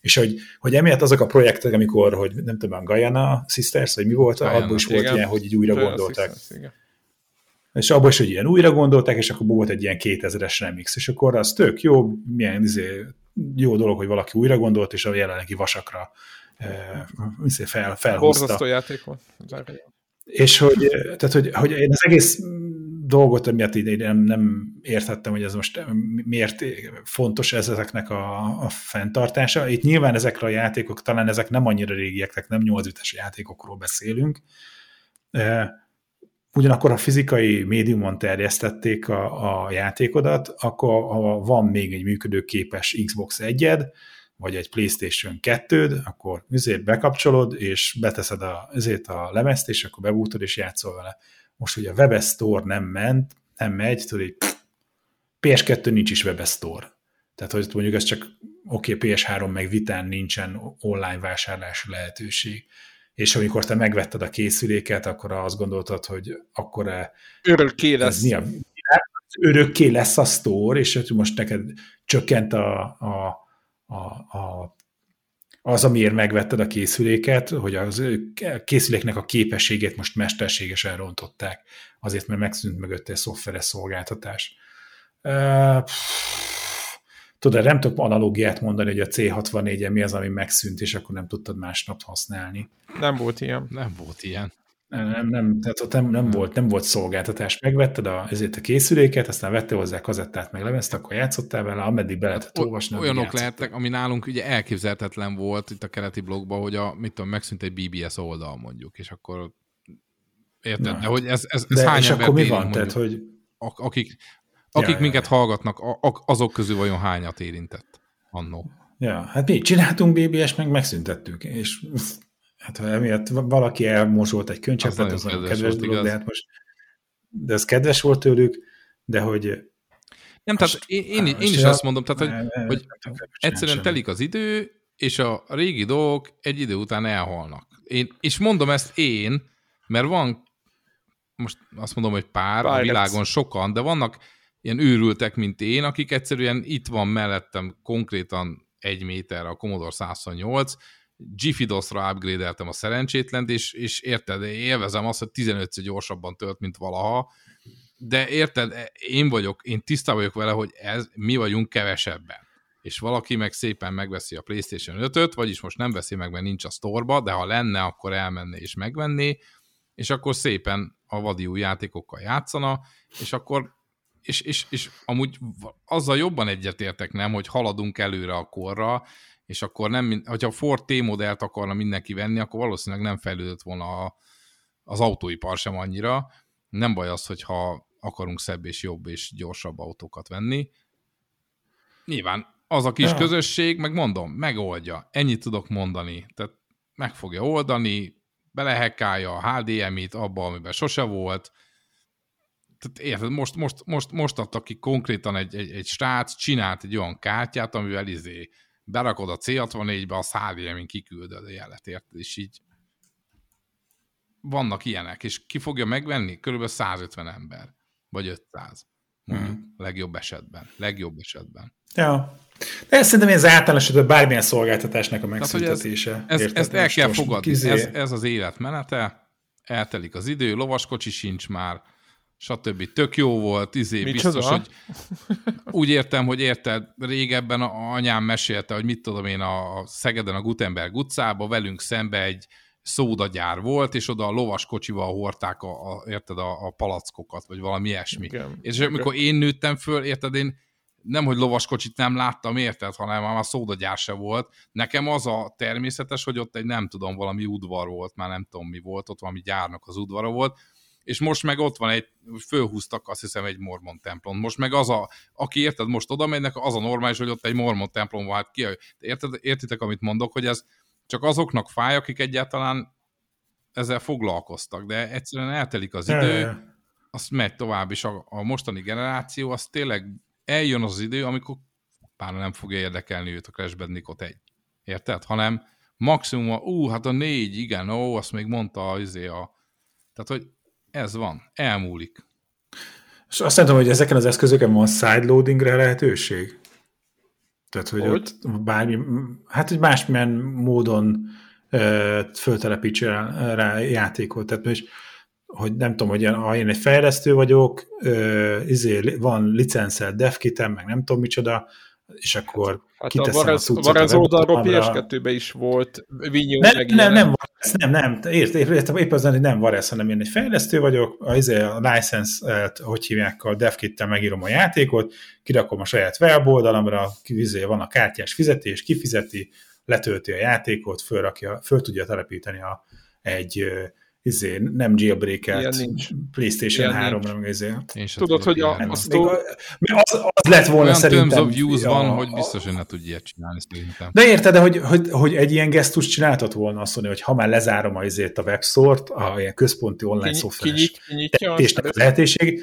És hogy, hogy emiatt azok a projektek, amikor, hogy nem tudom, a Guyana Sisters, vagy mi volt,
Guyana,
abból is volt
igen.
ilyen, hogy így újra
Sure,
gondolták.
Igen.
És abban is, hogy ilyen újra gondolták, és akkor volt egy ilyen 2000-es remix, és akkor az tök jó, milyen izé, jó dolog, hogy valaki újra gondolt, és a jelenlegi vasakra fel, felhúzta.
Borzasztó játék volt.
És hogy, tehát, hogy, hogy én az egész dolgot, miatt így nem, nem értettem, hogy ez most miért fontos ez ezeknek a, a fenntartása. Itt nyilván ezekre a játékok, talán ezek nem annyira régiek, tehát nem 8 bites játékokról beszélünk. Ugyanakkor a fizikai médiumon terjesztették a, a játékodat, akkor ha van még egy működőképes Xbox 1 vagy egy PlayStation 2 akkor üzét bekapcsolod, és beteszed a, ezért a lemezt, és akkor bebútod, és játszol vele. Most ugye a Web Store nem ment, nem megy, tudod, így pff, PS2 nincs is Web Store. Tehát, hogy mondjuk ez csak oké, okay, PS3 meg vitán nincsen online vásárlási lehetőség. És amikor te megvetted a készüléket, akkor azt gondoltad, hogy akkor
Örökké lesz.
mi a örökké lesz a store, és hogy most neked csökkent a, a, a, a az, amiért megvetted a készüléket, hogy az készüléknek a képességét most mesterségesen rontották, azért, mert megszűnt mögötte egy szoftveres szolgáltatás. Uh, tudod, nem tudok analógiát mondani, hogy a C64-en mi az, ami megszűnt, és akkor nem tudtad másnap használni.
Nem volt ilyen.
Nem volt ilyen.
Nem, nem, tehát ott nem, nem, volt, nem volt szolgáltatás. Megvetted a, ezért a készüléket, aztán vettél hozzá kazettát, meg lemezt, akkor játszottál vele, ameddig be lehetett olvasni.
Olyanok lehettek, ami nálunk ugye elképzelhetetlen volt itt a keleti blogban, hogy a, mit tudom, megszűnt egy BBS oldal mondjuk, és akkor érted, Na, de hogy ez, ez, ez
de,
hány
és
ember
akkor mi van? Tehát, hogy...
Akik, akik ja, minket ja. hallgatnak, azok közül vajon hányat érintett annó?
Ja, hát mi csináltunk BBS, meg megszüntettük, és hát ha emiatt valaki elmosolt egy könycseppet, az, az kedves, kedves volt, dolog, igaz. de hát most de ez kedves volt tőlük, de hogy
nem, tehát én, én, én is azt mondom, tehát, hogy, ne, hogy egyszerűen telik az idő, és a régi dolgok egy idő után elhalnak. Én, és mondom ezt én, mert van, most azt mondom, hogy pár, Pirates. a világon sokan, de vannak ilyen őrültek, mint én, akik egyszerűen itt van mellettem konkrétan egy méter a Commodore 128, GIFIDOS-ra upgrade-eltem a szerencsétlent, és, és érted, élvezem azt, hogy 15 gyorsabban tölt, mint valaha, de érted, én vagyok, én tisztában vagyok vele, hogy ez, mi vagyunk kevesebben. És valaki meg szépen megveszi a PlayStation 5-öt, vagyis most nem veszi meg, mert nincs a sztorba, de ha lenne, akkor elmenné és megvenné, és akkor szépen a vadi új játékokkal játszana, és akkor és, és, és amúgy azzal jobban egyetértek, nem, hogy haladunk előre a korra, és akkor nem, hogyha Ford T-modellt akarna mindenki venni, akkor valószínűleg nem fejlődött volna a, az autóipar sem annyira. Nem baj az, hogyha akarunk szebb és jobb és gyorsabb autókat venni. Nyilván az a kis ja. közösség, meg mondom, megoldja. Ennyit tudok mondani. Tehát meg fogja oldani, belehekálja a HDMI-t abba, amiben sose volt. Tehát érted, most, most, most, most adtak ki konkrétan egy, egy, egy srác, csinált egy olyan kártyát, amivel izé berakod a C64-be, a HDMI-n kiküldöd a jelet, érted? És így vannak ilyenek, és ki fogja megvenni? Körülbelül 150 ember, vagy 500, mondjuk, hmm. legjobb esetben. Legjobb esetben.
Ja. De ez szerintem ez általános esetben bármilyen szolgáltatásnak a megszüntetése.
Ez, ez, ezt el kell fogadni, kizé... ez, ez az élet menete, eltelik az idő, lovaskocsi sincs már, stb. Tök jó volt, izé, Mi biztos, hogy úgy értem, hogy érted, régebben a anyám mesélte, hogy mit tudom én, a Szegeden a Gutenberg utcába velünk szembe egy szódagyár volt, és oda a lovaskocsival hordták a, a, érted, a, a palackokat, vagy valami ilyesmi. Igen, és igen. amikor én nőttem föl, érted, én nem, hogy lovaskocsit nem láttam, érted, hanem már szódagyár se volt. Nekem az a természetes, hogy ott egy nem tudom, valami udvar volt, már nem tudom mi volt, ott valami gyárnak az udvara volt, és most meg ott van egy, fölhúztak azt hiszem egy mormon templom. Most meg az a, aki érted, most oda mennek, az a normális, hogy ott egy mormon templom van. Hát ki, érted, értitek, amit mondok, hogy ez csak azoknak fáj, akik egyáltalán ezzel foglalkoztak, de egyszerűen eltelik az idő, azt megy tovább, és a, a mostani generáció, az tényleg eljön az idő, amikor pár nem fogja érdekelni őt a Crash Bandicoot egy. Érted? Hanem maximum, a, ú, hát a négy, igen, ó, azt még mondta az izé a... Tehát, hogy ez van, elmúlik.
És azt mondom, hogy ezeken az eszközöken van sideloadingre lehetőség? Tehát, hogy, hogy? ott bármi, hát, hogy másmilyen módon ö, föltelepítsen rá játékot. Tehát most, hogy nem tudom, hogy ha én egy fejlesztő vagyok, ö, izé, van licenszelt devkitem, meg nem tudom micsoda, és akkor
hát kiteszem a, a cuccot. A oldalról PS2-ben is volt
Vinyó, nem, meg nem, nem, nem, nem, ért, ért, épp az, hogy nem Varesz, hanem én egy fejlesztő vagyok, a, izé, a license hogy hívják, a devkittel megírom a játékot, kirakom a saját weboldalamra, izé, van a kártyás fizetés, kifizeti, letölti a játékot, fölrakja, föl tudja telepíteni a, egy izé, nem jailbreak PlayStation 3-ra, meg izé.
Tudod, hogy a, a,
a az, az lett volna
Olyan
szerintem.
terms of use van, a, hogy biztos, hogy ne tudja ilyet csinálni szerintem.
De érted, de hogy, hogy, hogy egy ilyen gesztus csináltat volna azt mondani, hogy ha már lezárom a, izét a webstore-t, a ilyen központi online Kinyi, szoftveres tettésnek a lehetőség,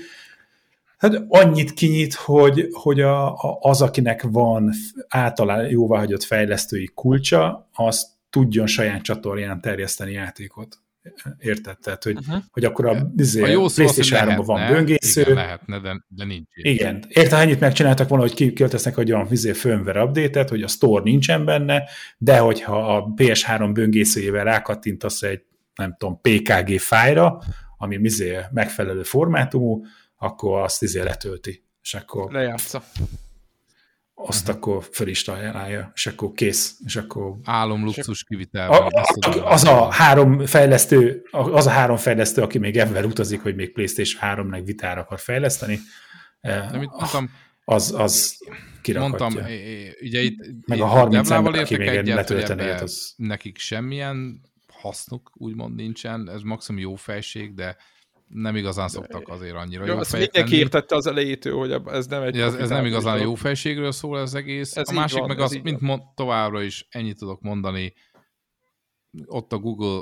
Hát annyit kinyit, hogy, hogy a, a, az, akinek van általán jóváhagyott fejlesztői kulcsa, az tudjon saját csatornán terjeszteni játékot. Érted? Tehát, hogy, uh-huh. hogy akkor a, izé, a jó PlayStation 3 van böngésző.
Igen, lehetne, de, de nincs.
Igen. Érted, ennyit megcsináltak volna, hogy kiköltesznek egy olyan izé, firmware update hogy a store nincsen benne, de hogyha a PS3 böngészőjével rákattintasz egy, nem tudom, PKG fájra, ami izé megfelelő formátumú, akkor azt izé letölti. És akkor...
Lejátsza
azt uh-huh. akkor fel is találja, és akkor kész, és akkor...
Álom luxus kivitel.
Az a három fejlesztő, az a három fejlesztő, aki még ebben utazik, hogy még PlayStation 3-nek vitára akar fejleszteni,
Nem, itt mondtam,
az, az
kirakhatja. Mondtam, ugye itt,
meg a 30 ember, aki még egyet, letölteni, az...
nekik semmilyen hasznuk úgymond nincsen, ez maximum jó fejség, de nem igazán szoktak azért annyira jó, jó
mindenki értette az elejétől, hogy ez nem egy...
Ez, ez nem igazán jó fejségről szól az egész. Ez a másik van, meg az, mint mond, továbbra is ennyit tudok mondani, ott a Google,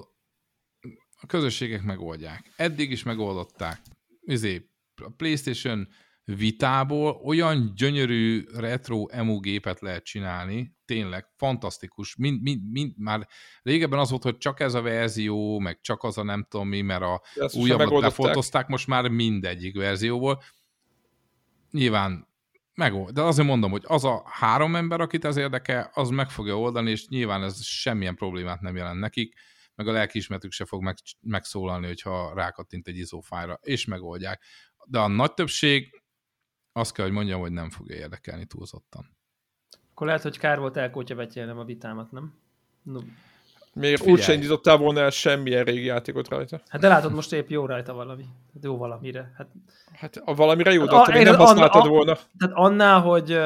a közösségek megoldják. Eddig is megoldották. Izé, a PlayStation vitából olyan gyönyörű retro emu gépet lehet csinálni, tényleg fantasztikus. Mind, mind, mind, már régebben az volt, hogy csak ez a verzió, meg csak az a nem tudom mi, mert a újabbat lefotozták, most már mindegyik verzióból. Nyilván megold. De azért mondom, hogy az a három ember, akit ez érdekel, az meg fogja oldani, és nyilván ez semmilyen problémát nem jelent nekik, meg a lelkiismertük se fog meg, megszólalni, hogyha rákattint egy izófájra, és megoldják. De a nagy többség azt kell, hogy mondjam, hogy nem fogja érdekelni túlzottan.
Akkor lehet, hogy kár volt elkótyavetjelnem a vitámat, nem? No.
Miért úgy sem indítottál volna el semmilyen régi játékot rajta?
Hát de látod, most épp jó rajta valami. Hát jó valamire. Hát,
hát a valamire jó, de hát, a, nem használtad volna.
Tehát annál, hogy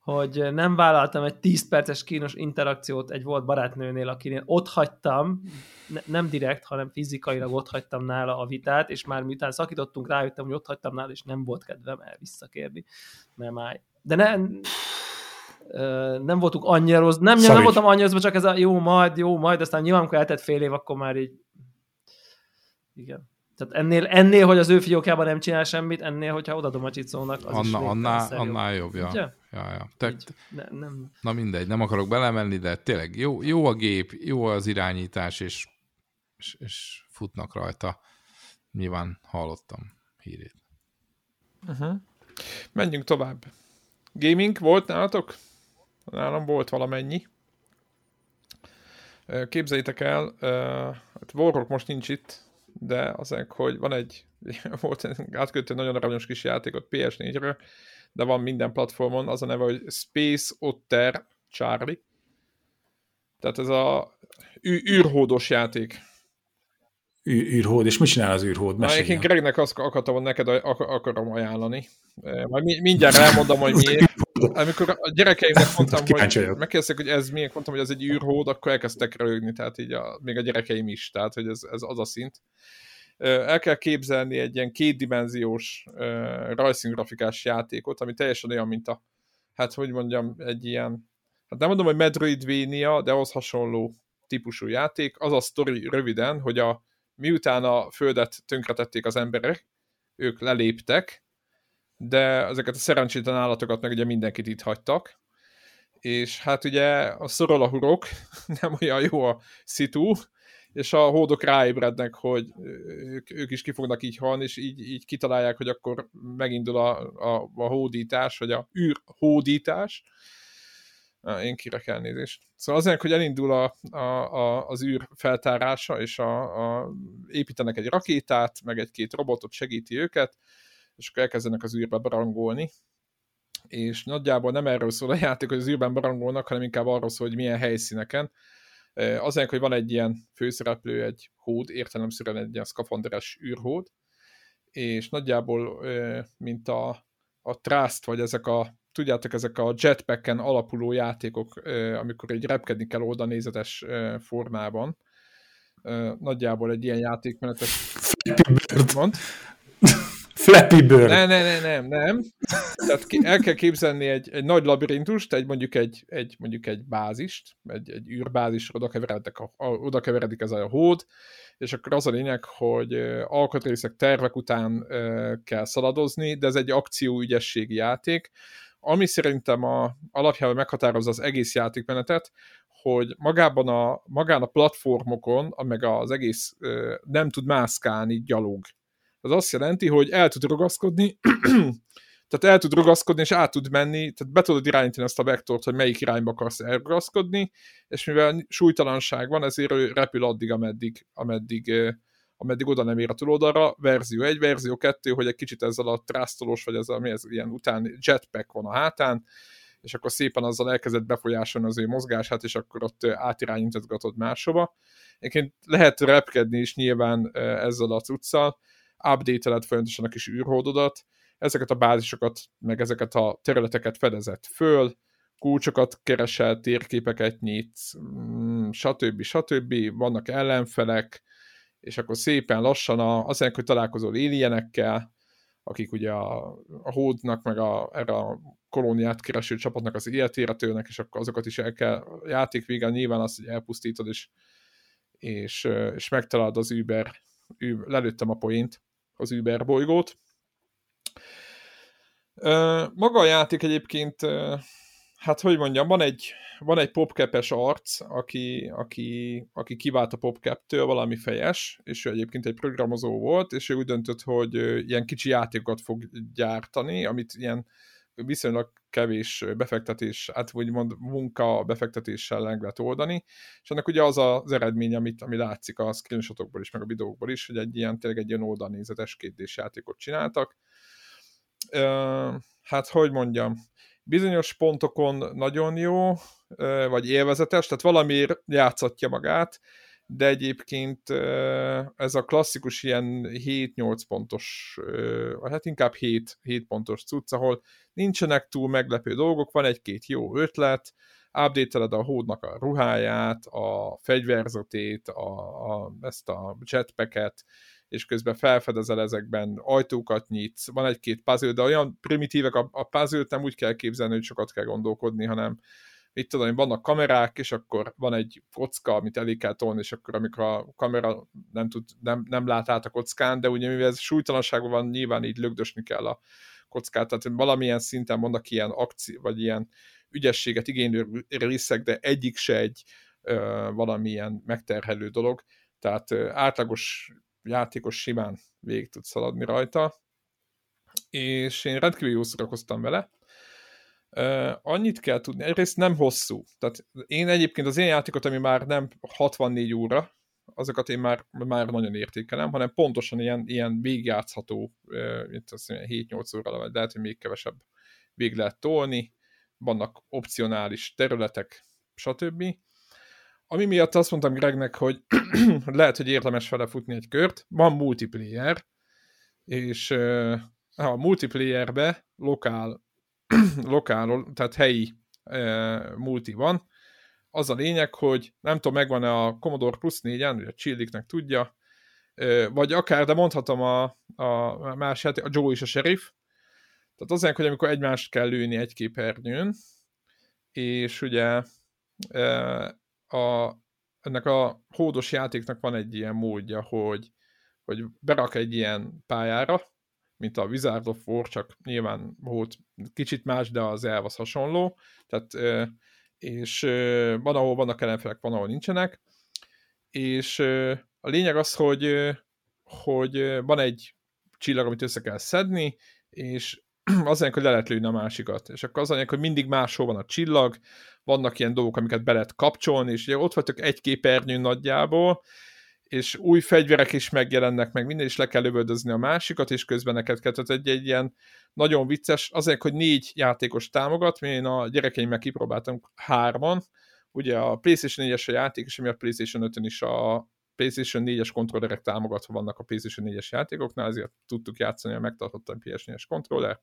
hogy nem vállaltam egy 10 perces kínos interakciót egy volt barátnőnél, akinél ott hagytam, ne, nem direkt, hanem fizikailag ott hagytam nála a vitát, és már miután szakítottunk, rájöttem, hogy ott hagytam nála, és nem volt kedvem el visszakérni, mert már... De ne, nem voltunk annyira rossz, nem, nem voltam annyira rossz, csak ez a jó, majd, jó, majd, aztán nyilván, amikor eltett fél év, akkor már így igen. Tehát ennél, ennél, hogy az ő fiókjában nem csinál semmit, ennél, hogyha odadom a csicónak, az
Anna,
is
annál, annál jobb, ja. ja, ja. Te, ne, nem. Na mindegy, nem akarok belemenni, de tényleg jó, jó a gép, jó az irányítás, és, és, és futnak rajta. Nyilván hallottam hírét.
Uh-huh. Menjünk tovább. Gaming volt nálatok? Nálam volt valamennyi. Képzeljétek el, hát Warrock most nincs itt, de azért, hogy van egy, <laughs> volt átkötő nagyon aranyos kis játékot PS4-ről, de van minden platformon, az a neve, hogy Space Otter Charlie. Tehát ez a űrhódos játék
űrhód, és mit csinál az űrhód?
Mesélj. Én Gregnek azt akartam neked ak- akarom ajánlani. Majd mindjárt elmondom, hogy <laughs> miért. Amikor a gyerekeimnek <laughs> mondtam, hogy megkérdeztek, hogy ez miért, mondtam, hogy ez egy űrhód, akkor elkezdtek rögni, tehát így a, még a gyerekeim is, tehát hogy ez, ez az a szint. El kell képzelni egy ilyen kétdimenziós rajzszín grafikás játékot, ami teljesen olyan, mint a, hát hogy mondjam, egy ilyen, hát nem mondom, hogy Metroidvania, de ahhoz hasonló típusú játék. Az a sztori röviden, hogy a miután a földet tönkretették az emberek, ők leléptek, de ezeket a szerencsétlen állatokat meg ugye mindenkit itt hagytak, és hát ugye a szorol a hurok, <laughs> nem olyan jó a szitu, és a hódok ráébrednek, hogy ők, ők is ki fognak így halni, és így, így kitalálják, hogy akkor megindul a, a, a hódítás, vagy a űrhódítás, én kirek elnézést. Szóval azért, hogy elindul a, a, a, az űr feltárása, és a, a, építenek egy rakétát, meg egy-két robotot segíti őket, és akkor elkezdenek az űrbe barangolni. És nagyjából nem erről szól a játék, hogy az űrben barangolnak, hanem inkább arról szól, hogy milyen helyszíneken. Azért, hogy van egy ilyen főszereplő, egy hód, értelemszerűen egy ilyen szkafanderes űrhód, és nagyjából, mint a, a Trust, vagy ezek a tudjátok, ezek a jetpacken alapuló játékok, amikor egy repkedni kell oda nézetes formában. Nagyjából egy ilyen játékmenetet
mond. Flappy Bird.
Nem, nem, nem, nem, nem. Tehát el kell képzelni egy, egy nagy labirintust, egy mondjuk egy, egy, mondjuk egy bázist, egy, egy űrbázis, oda keveredik, a, oda keveredik ez a hód, és akkor az a lényeg, hogy alkatrészek, tervek után kell szaladozni, de ez egy akcióügyességi játék, ami szerintem a, alapjában meghatározza az egész játékmenetet, hogy magában a, magán a platformokon, meg az egész nem tud mászkálni gyalog. Az azt jelenti, hogy el tud ragaszkodni, <clears throat> tehát el tud ragaszkodni, és át tud menni, tehát be tudod irányítani ezt a vektort, hogy melyik irányba akarsz elragaszkodni, és mivel súlytalanság van, ezért ő repül addig, ameddig, ameddig ameddig oda nem ér a túloldalra, verzió 1, verzió 2, hogy egy kicsit ezzel a trásztolós, vagy ezzel, mi ez ilyen után jetpack van a hátán, és akkor szépen azzal elkezdett befolyásolni az ő mozgását, és akkor ott átirányítgatod máshova. Egyébként lehet repkedni is nyilván ezzel a cuccal, update-eled folyamatosan a kis űrhódodat, ezeket a bázisokat, meg ezeket a területeket fedezett föl, kulcsokat keresel, térképeket nyit, mm, stb. stb. Vannak ellenfelek, és akkor szépen lassan a, azért, hogy találkozol éljenekkel, akik ugye a, a hódnak, meg a, erre a kolóniát kereső csapatnak az életére és akkor azokat is el kell, játék végén nyilván azt, hogy elpusztítod, és, és, és megtalálod az Uber, Uber, lelőttem a poént, az Uber bolygót. Maga a játék egyébként, hát hogy mondjam, van egy, van egy popkepes arc, aki, aki, aki kivált a popcap-től valami fejes, és ő egyébként egy programozó volt, és ő úgy döntött, hogy ilyen kicsi játékokat fog gyártani, amit ilyen viszonylag kevés befektetés, hát vagy mond munka befektetéssel meg lehet oldani, és ennek ugye az az eredmény, amit, ami látszik a screenshotokból is, meg a videókból is, hogy egy ilyen, tényleg egy ilyen oldalnézetes kétdés játékot csináltak. Hát, hogy mondjam, bizonyos pontokon nagyon jó, vagy élvezetes, tehát valamiért játszatja magát, de egyébként ez a klasszikus ilyen 7-8 pontos, hát inkább 7, 7 pontos cucc, ahol nincsenek túl meglepő dolgok, van egy-két jó ötlet, update a hódnak a ruháját, a fegyverzetét, a, a, ezt a jetpacket, és közben felfedezel ezekben, ajtókat nyitsz, van egy-két puzzle, de olyan primitívek a, a puzzle nem úgy kell képzelni, hogy sokat kell gondolkodni, hanem mit tudom, vannak kamerák, és akkor van egy kocka, amit elé kell tolni, és akkor amikor a kamera nem, tud, nem, nem lát át a kockán, de ugye mivel ez súlytalanságban van, nyilván így lögdösni kell a kockát, tehát valamilyen szinten vannak ilyen akció, vagy ilyen ügyességet igénylő részek, de egyik se egy ö, valamilyen megterhelő dolog, tehát ö, átlagos játékos simán végig tud szaladni rajta, és én rendkívül jól szórakoztam vele, Annyit kell tudni, egyrészt nem hosszú. Tehát én egyébként az én játékot, ami már nem 64 óra, azokat én már, már nagyon értékelem, hanem pontosan ilyen, ilyen végigjátszható, uh, 7-8 óra, vagy lehet, hogy még kevesebb vég lehet tolni, vannak opcionális területek, stb. Ami miatt azt mondtam Gregnek, hogy <clears throat> lehet, hogy érdemes vele futni egy kört, van multiplayer, és uh, a multiplayerbe lokál <clears throat> lokál, tehát helyi e, multi van. Az a lényeg, hogy nem tudom, megvan-e a Commodore Plus 4-en, vagy a Chilliknek tudja, e, vagy akár, de mondhatom a, a más a Joe és a Sheriff. Tehát az hogy amikor egymást kell lőni egy képernyőn, és ugye e, a, ennek a hódos játéknak van egy ilyen módja, hogy, hogy berak egy ilyen pályára, mint a Wizard of War, csak nyilván volt kicsit más, de az elvasz hasonló, tehát és van, ahol vannak ellenfelek, van, ahol nincsenek, és a lényeg az, hogy, hogy van egy csillag, amit össze kell szedni, és <clears throat> az lényeg, hogy le lehet lőni a másikat. És akkor az lényeg, hogy mindig máshol van a csillag, vannak ilyen dolgok, amiket be lehet kapcsolni, és ugye ott vagytok egy képernyőn nagyjából, és új fegyverek is megjelennek, meg minden is le kell lövöldözni a másikat, és közben neked kell. Tehát egy, egy ilyen nagyon vicces, azért, hogy négy játékos támogat, mi én a gyerekeimmel kipróbáltam hárman, ugye a PlayStation 4-es a játék, és ami a PlayStation 5 is a PlayStation 4-es kontrollerek támogatva vannak a PlayStation 4-es játékoknál, ezért tudtuk játszani a megtartottan PS4-es kontrollert,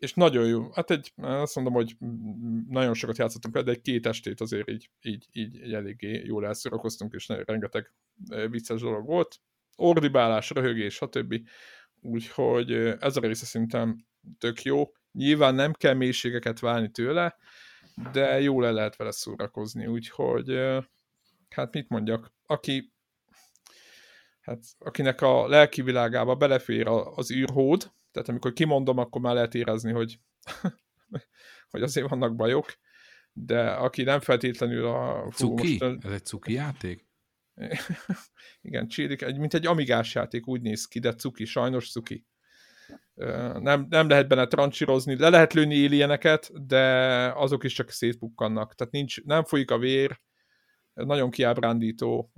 és nagyon jó. Hát egy, azt mondom, hogy nagyon sokat játszottunk de egy két estét azért így, így, így, így eléggé jól elszórakoztunk, és rengeteg vicces dolog volt. Ordibálás, röhögés, stb. Úgyhogy ez a része szerintem tök jó. Nyilván nem kell mélységeket válni tőle, de jól le lehet vele szórakozni, úgyhogy hát mit mondjak, aki hát akinek a lelki világába belefér az űrhód, tehát amikor kimondom, akkor már lehet érezni, hogy, <laughs> hogy azért vannak bajok, de aki nem feltétlenül a...
Fú, cuki? Most, Ez egy cuki játék? <laughs>
Igen, csírik, egy, mint egy amigás játék úgy néz ki, de cuki, sajnos cuki. Nem, nem lehet benne trancsírozni, le lehet lőni éljeneket, de azok is csak szétpukkannak. Tehát nincs, nem folyik a vér, nagyon kiábrándító.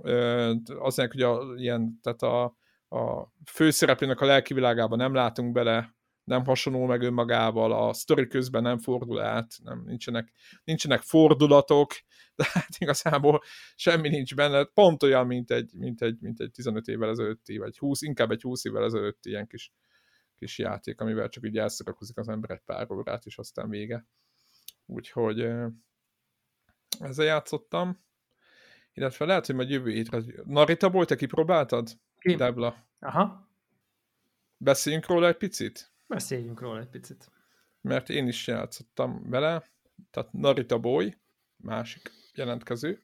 Az hogy a, ilyen, tehát a, a főszereplőnek a lelki világában nem látunk bele, nem hasonló meg önmagával, a sztori közben nem fordul át, nem, nincsenek, nincsenek fordulatok, <laughs> de hát igazából semmi nincs benne, pont olyan, mint egy, mint egy, mint egy 15 évvel ezelőtti, vagy 20, inkább egy 20 évvel ezelőtti ilyen kis, kis játék, amivel csak így elszorakozik az ember egy pár órát, és aztán vége. Úgyhogy ezzel játszottam, illetve lehet, hogy majd jövő hétre. Narita volt, te kipróbáltad? Ki? Debla.
Aha.
Beszéljünk róla egy picit?
Beszéljünk róla egy picit.
Mert én is játszottam vele, tehát Narita Boy, másik jelentkező,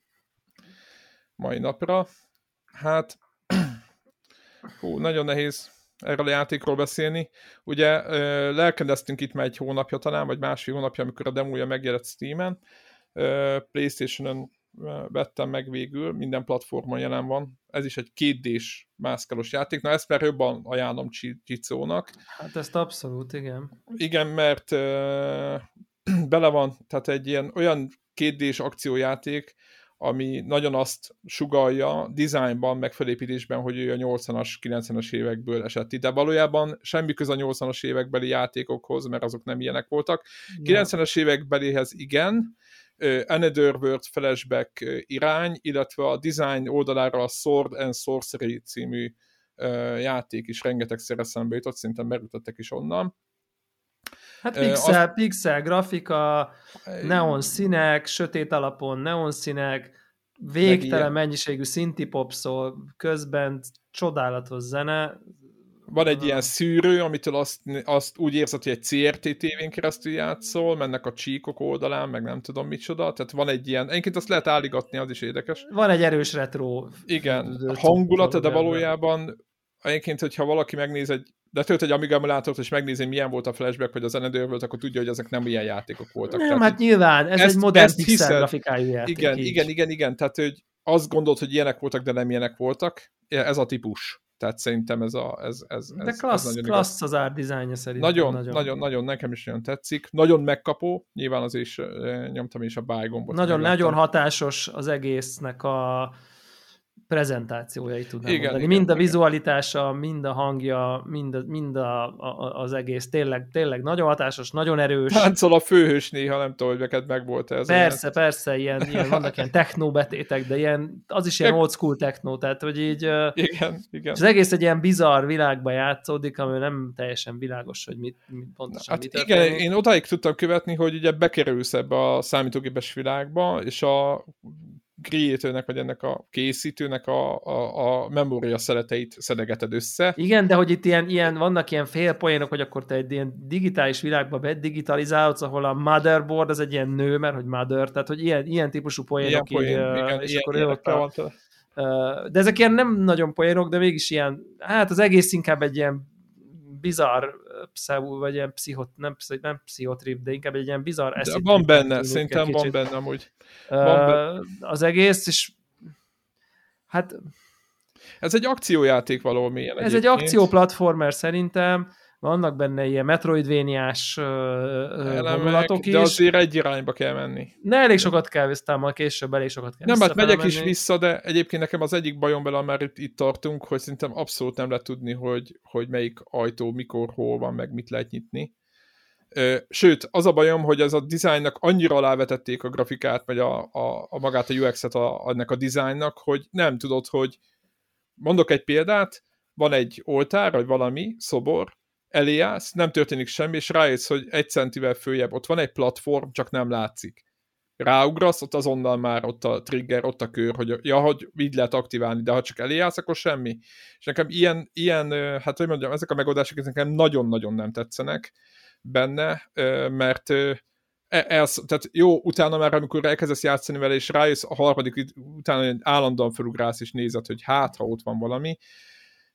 mai napra. Hát, <clears throat> hú, nagyon nehéz erről a játékról beszélni. Ugye lelkedeztünk itt már egy hónapja talán, vagy másfél hónapja, amikor a demója megjelent Steam-en. Playstation-on vettem meg végül, minden platformon jelen van. Ez is egy kétdés mászkálós játék. Na ezt már jobban ajánlom Csicónak.
Hát ezt abszolút, igen.
Igen, mert uh, <clears throat> bele van, tehát egy ilyen olyan kétdés akciójáték, ami nagyon azt sugalja dizájnban, meg felépítésben, hogy ő a 80-as, 90-as évekből esett ide. Valójában semmi köze a 80-as évekbeli játékokhoz, mert azok nem ilyenek voltak. 90-es évekbelihez igen, Another World flashback irány, illetve a design oldalára a Sword and Sorcery című játék is rengetegszer eszembe jutott, szerintem merültettek is onnan.
Hát pixel, az... pixel grafika, neon színek, sötét alapon neon színek, végtelen mennyiségű szinti popszol, közben csodálatos zene.
Van egy ilyen szűrő, amitől azt, azt úgy érzed, hogy egy CRT tévén keresztül játszol, mennek a csíkok oldalán, meg nem tudom micsoda, tehát van egy ilyen, egyébként azt lehet álligatni, az is érdekes.
Van egy erős retro.
Igen, a hangulata, de valójában egyébként, hogyha valaki megnéz egy de tölt egy Amiga emulátort, és megnézi, milyen volt a flashback, vagy a zenedő volt, akkor tudja, hogy ezek nem ilyen játékok voltak.
Nem, tehát, hát nyilván, ez ezt, egy modern pixel grafikájú játék.
Igen, így. igen, igen, igen, tehát hogy azt gondolt, hogy ilyenek voltak, de nem ilyenek voltak. Ez a típus. Tehát szerintem ez a... Ez, ez,
de ez, klassz, ez nagyon klassz az art dizájnja szerintem.
Nagyon, nagyon, nagyon, nagyon, nekem is nagyon tetszik. Nagyon megkapó, nyilván az is nyomtam is a buy gombot.
Nagyon, nagyon hatásos az egésznek a prezentációjait tudnám igen, mondani. Igen, mind a vizualitása, mind a hangja, mind, a, mind a, a, az egész. Tényleg, tényleg nagyon hatásos, nagyon erős.
Táncol a főhős néha, nem tudom, hogy neked megvolt ez.
Persze, ilyen. persze, ilyen, ilyen, vannak ilyen techno betétek, de ilyen, az is ilyen old school techno, tehát hogy így
igen, igen.
az egész egy ilyen bizarr világba játszódik, ami nem teljesen világos, hogy mit, mit pontosan
hát mit igen, én odáig tudtam követni, hogy ugye bekerülsz ebbe a számítógépes világba, és a creatornek, vagy ennek a készítőnek a, a, a memória szeleteit szedegeted össze.
Igen, de hogy itt ilyen, ilyen vannak ilyen félpoénok, hogy akkor te egy ilyen digitális világba bedigitalizálodsz, ahol a motherboard az egy ilyen nő, mert hogy mother, tehát hogy ilyen, ilyen típusú poénok. Ilyen poén, így, igen, és ilyen, akkor ilyen, ott a, de ezek ilyen nem nagyon poénok, de mégis ilyen, hát az egész inkább egy ilyen bizarr pszeú, vagy ilyen pszichot, nem, nem pszichotrip, de inkább egy ilyen bizarr
eszit. Van benne, szerintem van benne amúgy. Van
benne. Az egész, és hát...
Ez egy akciójáték valami.
Ez egy akcióplatformer szerintem, vannak benne ilyen metroidvéniás
gondolatok is. De azért egy irányba kell menni.
Ne, elég sokat kell vissza, majd később elég sokat kell
Nem, hát megyek is vissza, de egyébként nekem az egyik bajom vele, már itt, itt tartunk, hogy szerintem abszolút nem lehet tudni, hogy, hogy melyik ajtó mikor, hol van, meg mit lehet nyitni. Sőt, az a bajom, hogy ez a dizájnnak annyira alávetették a grafikát, vagy a, a, a magát a UX-et a, ennek a dizájnnak, hogy nem tudod, hogy mondok egy példát, van egy oltár, vagy valami, szobor, elé állsz, nem történik semmi, és rájössz, hogy egy centivel följebb ott van egy platform, csak nem látszik. Ráugrasz, ott azonnal már ott a trigger, ott a kör, hogy ja, hogy így lehet aktiválni, de ha csak elé állsz, akkor semmi. És nekem ilyen, ilyen hát hogy mondjam, ezek a megoldások nekem nagyon-nagyon nem tetszenek benne, mert ez, tehát jó, utána már, amikor elkezdesz játszani vele, és rájössz a harmadik, utána állandóan felugrász, és nézed, hogy hát, ha ott van valami,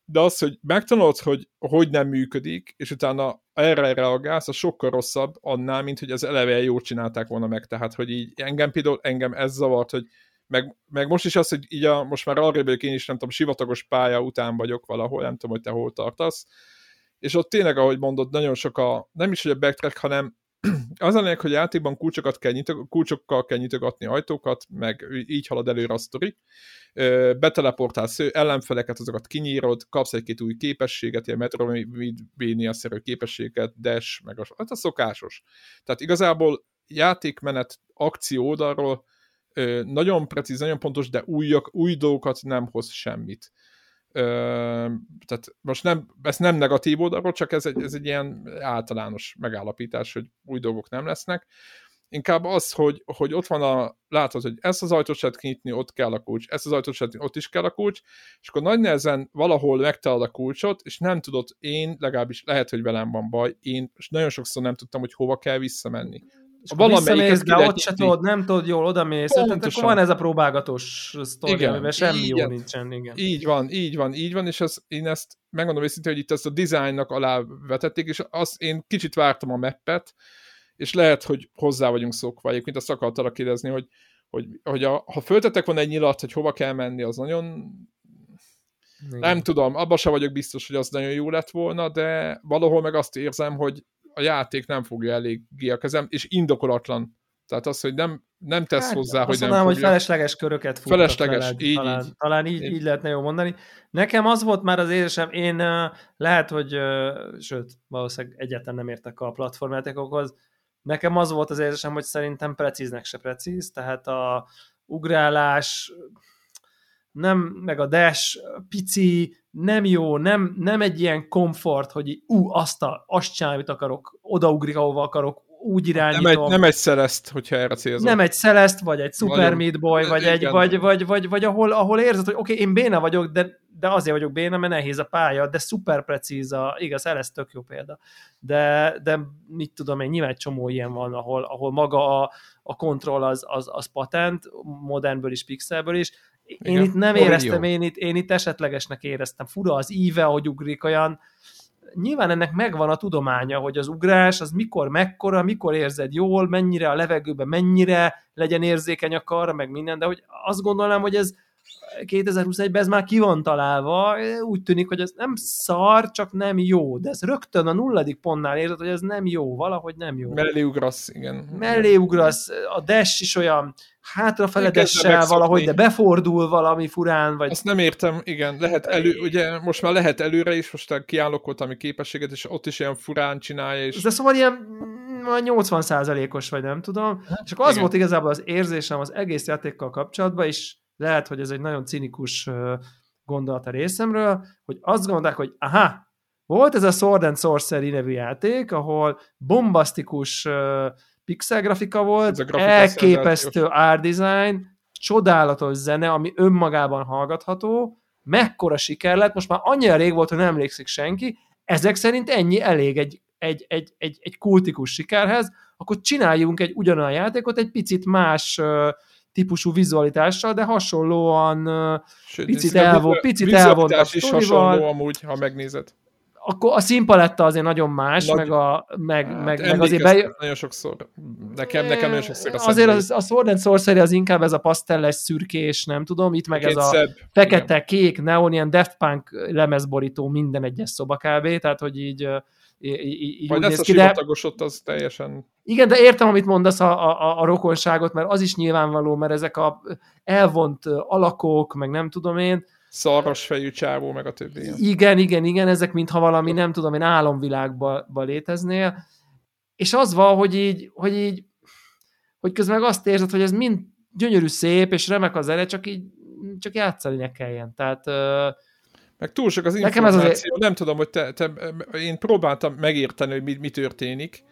de az, hogy megtanulod, hogy hogy nem működik, és utána erre reagálsz, az sokkal rosszabb annál, mint hogy az eleve jól csinálták volna meg. Tehát, hogy így engem például, engem ez zavart, hogy meg, meg most is az, hogy így a, most már arra vagyok én is, nem tudom, sivatagos pálya után vagyok valahol, nem tudom, hogy te hol tartasz, és ott tényleg, ahogy mondod, nagyon sok a, nem is, hogy a backtrack, hanem az a lényeg, hogy játékban kulcsokat kell nyitog, kulcsokkal kell nyitogatni ajtókat, meg így halad előre a sztori. Beteleportálsz ellenfeleket, azokat kinyírod, kapsz egy-két új képességet, ilyen Metroidvania-szerű képességet, dash, meg a, hát a szokásos. Tehát igazából játékmenet akció oldalról nagyon precíz, nagyon pontos, de újak, új dolgokat nem hoz semmit tehát most nem, ez nem negatív oldalról, csak ez egy, ez egy ilyen általános megállapítás, hogy új dolgok nem lesznek. Inkább az, hogy, hogy ott van a, látod, hogy ezt az ajtót lehet kinyitni, ott kell a kulcs, ezt az ajtót lehet ott is kell a kulcs, és akkor nagy nehezen valahol megtalad a kulcsot, és nem tudod, én legalábbis lehet, hogy velem van baj, én és nagyon sokszor nem tudtam, hogy hova kell visszamenni
és valamelyiket de ott se tudod, nem tudod jól, oda mész, tehát akkor van ez a próbálgatós sztori, amiben semmi igen. jó nincsen. Igen.
Így van, így van, így van, és az, én ezt megmondom őszintén, hogy itt ezt a dizájnnak alá vetették, és azt én kicsit vártam a meppet, és lehet, hogy hozzá vagyunk szokva, egyébként azt akartalak kérdezni, hogy, hogy, hogy a, ha föltetek van egy nyilat, hogy hova kell menni, az nagyon igen. Nem tudom, abban sem vagyok biztos, hogy az nagyon jó lett volna, de valahol meg azt érzem, hogy a játék nem fogja eléggé a kezem, és indokolatlan. Tehát az, hogy nem, nem tesz hát, hozzá, hogy nem
mondanám, fogja. hogy felesleges köröket
futtat Felesleges, veled, így,
talán,
így.
Talán így, így, lehetne jó mondani. Nekem az volt már az érzésem, én lehet, hogy sőt, valószínűleg egyáltalán nem értek a platformjátékokhoz, nekem az volt az érzésem, hogy szerintem precíznek se precíz, tehát a ugrálás, nem, meg a dash pici, nem jó, nem, nem egy ilyen komfort, hogy ú, azt, a, azt csinálni, amit akarok, odaugrik, ahova akarok, úgy irányítom.
Nem egy, nem egy Celeste, hogyha erre célzom.
Nem egy Celeste, vagy egy Super
Nagyon-
Meat Boy, vagy, egy, vagy, vagy, vagy, vagy ahol, ahol érzed, hogy oké, okay, én béna vagyok, de, de azért vagyok béna, mert nehéz a pálya, de szuper precíz a, igaz, ez tök jó példa. De, de mit tudom én, nyilván egy csomó ilyen van, ahol, ahol maga a, a kontroll az, az, az patent, modernből is, pixelből is. Én
Igen.
itt nem éreztem, én itt, én itt esetlegesnek éreztem. Fura az íve, ahogy ugrik olyan, nyilván ennek megvan a tudománya, hogy az ugrás az mikor, mekkora, mikor érzed jól, mennyire a levegőben, mennyire legyen érzékeny a karra, meg minden, de hogy azt gondolom, hogy ez 2021-ben ez már ki van találva, úgy tűnik, hogy ez nem szar, csak nem jó, de ez rögtön a nulladik pontnál érzed, hogy ez nem jó, valahogy nem jó.
Mellé ugrasz, igen.
Mellé ugrasz, a dash is olyan hátrafele dessel valahogy, de befordul valami furán, vagy
Azt nem értem, igen, lehet elő, ugye most már lehet előre is, most kiállok ott, ami képességet, és ott is ilyen furán csinálja, és
De szóval ilyen mm, olyan 80%-os vagy nem tudom. És akkor az
igen.
volt igazából az érzésem az egész játékkal kapcsolatban, és lehet, hogy ez egy nagyon cinikus gondolat a részemről, hogy azt gondolták, hogy aha, volt ez a Sword and Sorcery nevű játék, ahol bombasztikus pixel grafika volt, elképesztő art design, csodálatos zene, ami önmagában hallgatható, mekkora siker lett, most már annyira rég volt, hogy nem emlékszik senki, ezek szerint ennyi elég egy, egy, egy, egy, egy kultikus sikerhez, akkor csináljunk egy ugyanolyan játékot, egy picit más típusú vizualitással, de hasonlóan
Sőt,
picit
ez a
elvo-
vizu-
picit
vizualitás
elvontak
is hasonló amúgy, ha megnézed.
akkor a színpaletta azért nagyon más,
Nagy-
meg, a, meg,
Hát
meg, meg azért
emlékeztet
be,
nagyon sokszor. Nekem, nekem nagyon sokszor a
Azért az, a Sword and Sorcery az inkább ez a pasztelles szürkés, nem tudom, itt meg ez a
szebb.
fekete, kék, neon, ilyen Daft Punk lemezborító minden egyes szoba kb. Tehát, hogy így, így, így,
Majd lesz a
ki, de
sivatagos ott, az teljesen...
igen, de értem, amit mondasz a, a, a rokonságot, mert az is nyilvánvaló, mert ezek a elvont alakok, meg nem tudom én,
Szarras fejű csávó, meg a többi.
igen, igen, igen, ezek mintha valami, nem tudom én, álomvilágba ba léteznél, és az van, hogy így, hogy így, hogy közben meg azt érzed, hogy ez mind gyönyörű szép, és remek az zene, csak így, csak játszani ne kelljen. Tehát
Meg túl sok az
Nekem ez
információ,
azért-
nem tudom, hogy te, te, én próbáltam megérteni, hogy mi, mi történik.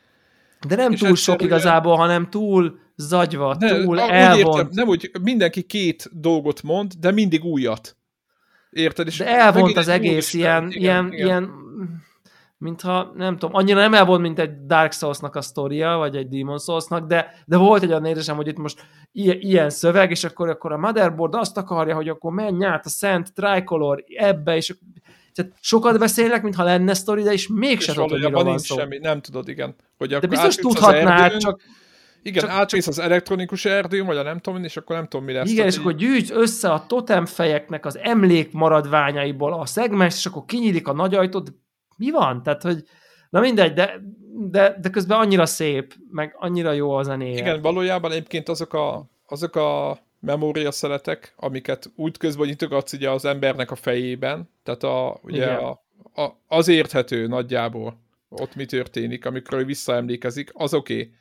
de nem túl sok igazából, hanem túl zagyva,
De,
túl elvont.
Értem, nem úgy, mindenki két dolgot mond, de mindig újat. Érted? És
De elvont az egész ilyen,
igen,
ilyen,
igen.
ilyen, mintha, nem tudom, annyira nem elvont, mint egy Dark Souls-nak a sztoria, vagy egy Demon Souls-nak, de, de volt egy olyan érzésem, hogy itt most ilyen, ilyen szöveg, és akkor, akkor a motherboard azt akarja, hogy akkor menj át a Szent Tricolor ebbe, és tehát sokat beszélnek, mintha lenne sztori, de és mégse tudod, hogy van szó.
semmi, nem tudod, igen. Hogy
De biztos tudhatnád, csak
Igen,
csak-
az elektronikus erdőn, vagy a nem tudom, és akkor nem tudom, mi lesz.
Igen, és
így-
akkor gyűjts össze a totemfejeknek az emlék maradványaiból a szegmens, és akkor kinyílik a nagy ajtót. Mi van? Tehát, hogy na mindegy, de, de, de közben annyira szép, meg annyira jó a zenéje.
Igen, valójában egyébként azok a, azok a memória szeletek, amiket úgy közben nyitogatsz ugye az embernek a fejében, tehát a, ugye
Igen.
a, a, az érthető nagyjából ott mi történik, amikor ő visszaemlékezik, az oké. Okay.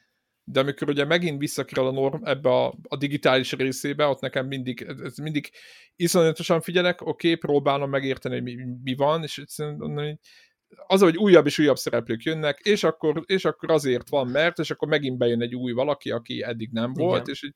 De amikor ugye megint visszakerül a norm ebbe a, a digitális részébe, ott nekem mindig, ez mindig iszonyatosan figyelek, oké, okay, próbálom megérteni, hogy mi, mi van, és az, hogy újabb és újabb szereplők jönnek, és akkor, és akkor azért van, mert, és akkor megint bejön egy új valaki, aki eddig nem
Igen.
volt, és így,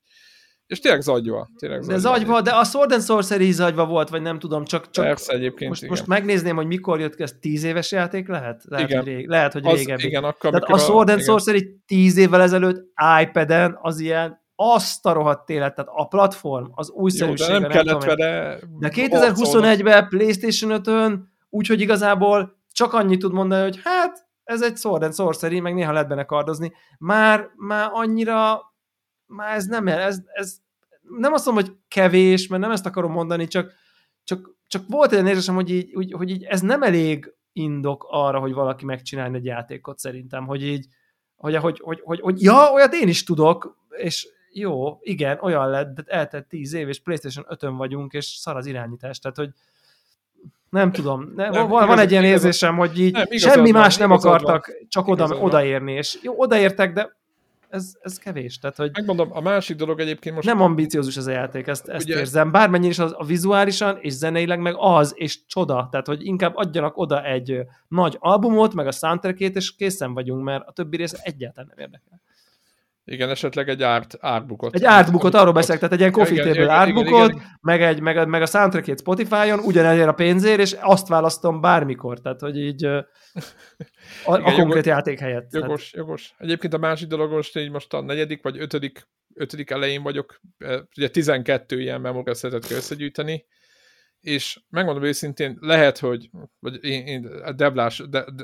és tényleg zagyva. Tényleg
De zagyva, de a Sword and Sorcery zagyva volt, vagy nem tudom, csak, csak
Persze egyébként,
most,
igen.
most megnézném, hogy mikor jött ki, ez tíz éves játék lehet? Lehet,
Igen.
hogy, rég, lehet, hogy
az,
régebbi.
igen, akkor,
Tehát a Sword and
igen.
Sorcery tíz évvel ezelőtt iPad-en az ilyen azt a rohadt élet, tehát a platform, az
Jó,
újszerűség.
de nem kellett vele
De 2021-ben PlayStation 5-ön úgyhogy igazából csak annyit tud mondani, hogy hát ez egy Sword and Sorcery, meg néha lehet benne kardozni. Már, már annyira, már ez nem, ez, ez nem azt mondom, hogy kevés, mert nem ezt akarom mondani, csak, csak, csak volt egy érzésem, hogy így, hogy, hogy így ez nem elég indok arra, hogy valaki megcsinálni egy játékot szerintem, hogy így, hogy, hogy, hogy, hogy, hogy ja, olyat én is tudok, és jó, igen, olyan lett, de eltett tíz év, és PlayStation 5-ön vagyunk, és szar az irányítás, tehát, hogy nem tudom, ne,
Nem,
van, van
igazad-
egy ilyen
igazad-
érzésem, hogy így
nem, igazad
semmi más nem
igazad
akartak, csak oda,
Igazad
odaérni, és jó, odaértek, de ez, ez kevés, tehát, hogy
Megmondom, a másik dolog egyébként most
nem ambiciózus ez a játék, ezt, ezt
Ugye-
érzem. Bármennyire is az, a vizuálisan és zeneileg meg az, és csoda. Tehát, hogy inkább adjanak oda egy nagy albumot, meg a soundtrackét, és készen vagyunk, mert a többi része egyáltalán nem érdekel.
Igen, esetleg egy árt, ártbukot.
Egy artbookot, arról beszélek, tehát egy ilyen coffee
Igen,
table artbookot, meg, egy, meg, a- meg a soundtrackét Spotify-on, ugyanezért a pénzért, és azt választom bármikor, tehát hogy így a, a
Igen,
konkrét
jogos-
játék helyett. Tehát,
Jogos, jogos. Egyébként a másik dolog most így most a negyedik vagy ötödik, ötödik elején vagyok, eh, ugye 12 ilyen memóriaszetet kell összegyűjteni, és megmondom őszintén, lehet, hogy vagy én, én devlás, de, de,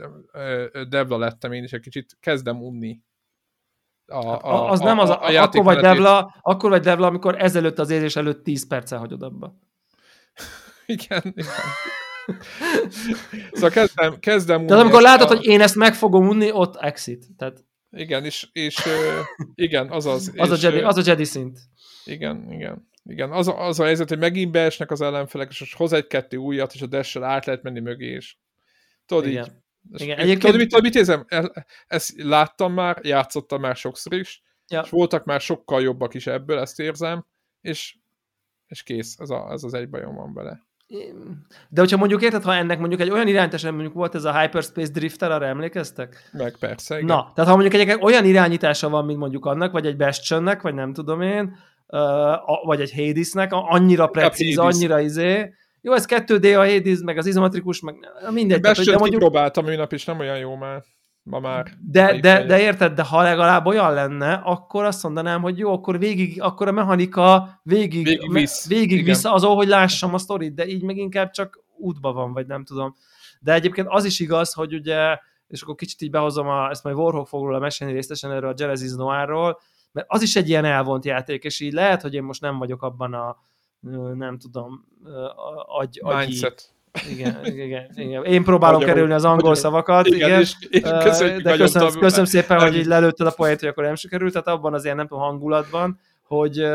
devla lettem én is egy kicsit, kezdem unni. A,
a, az nem az, a, a akkor vagy devla, akkor vagy devla, amikor ezelőtt az érzés előtt 10 perccel hagyod abba. <laughs>
Igen, igen. <laughs> szóval kezdem, kezdem.
Tehát amikor látod,
a-
hogy én ezt meg fogom unni, ott exit. Tehát
Igen, és, és igen, azaz. <laughs>
az, a
és,
Jedi, az a Jedi szint.
Igen, igen. Igen, az a, az a helyzet, hogy megint beesnek az ellenfelek, és most hoz egy-kettő újat, és a dash át lehet menni mögé, és tudod
Igen.
így.
Igen,
én-
egyébként-
Tudod, mit, tudod, mit érzem? E- Ezt láttam már, játszottam már sokszor is,
Ja.
és voltak már sokkal jobbak is ebből, ezt érzem, és, és kész, ez, a, ez az egy bajom van vele.
De hogyha mondjuk érted, ha ennek mondjuk egy olyan irányítás, mondjuk volt ez a Hyperspace Drifter, arra emlékeztek?
Meg persze, igen.
Na, tehát ha mondjuk egy olyan irányítása van, mint mondjuk annak, vagy egy Bastionnek, vagy nem tudom én, vagy egy Hadesnek, annyira precíz, annyira izé. Jó, ez 2D a Hades, meg az izometrikus, meg mindegy. Tehát,
Bestöt
de mondjuk,
kipróbáltam minap, és nem olyan jó már. Ma már.
de, de, de érted, de ha legalább olyan lenne, akkor azt mondanám, hogy jó, akkor végig, akkor a mechanika végig,
Végig visz.
végig
Igen.
visz azon, hogy lássam a sztorit, de így meg inkább csak útba van, vagy nem tudom. De egyébként az is igaz, hogy ugye, és akkor kicsit így behozom, a, ezt majd Warhawk fog róla mesélni részletesen erről a Genesis Noirról, mert az is egy ilyen elvont játék, és így lehet, hogy én most nem vagyok abban a nem tudom, agy, agyi,
Mindset.
igen, igen, igen. Én próbálom
Magyarul.
kerülni az angol szavakat,
Igen,
igen.
és, és köszönjük
de köszönöm, köszönöm szépen, hogy így lelőtted a poént, hogy akkor nem sikerült, tehát abban az ilyen nem tudom hangulatban, hogy,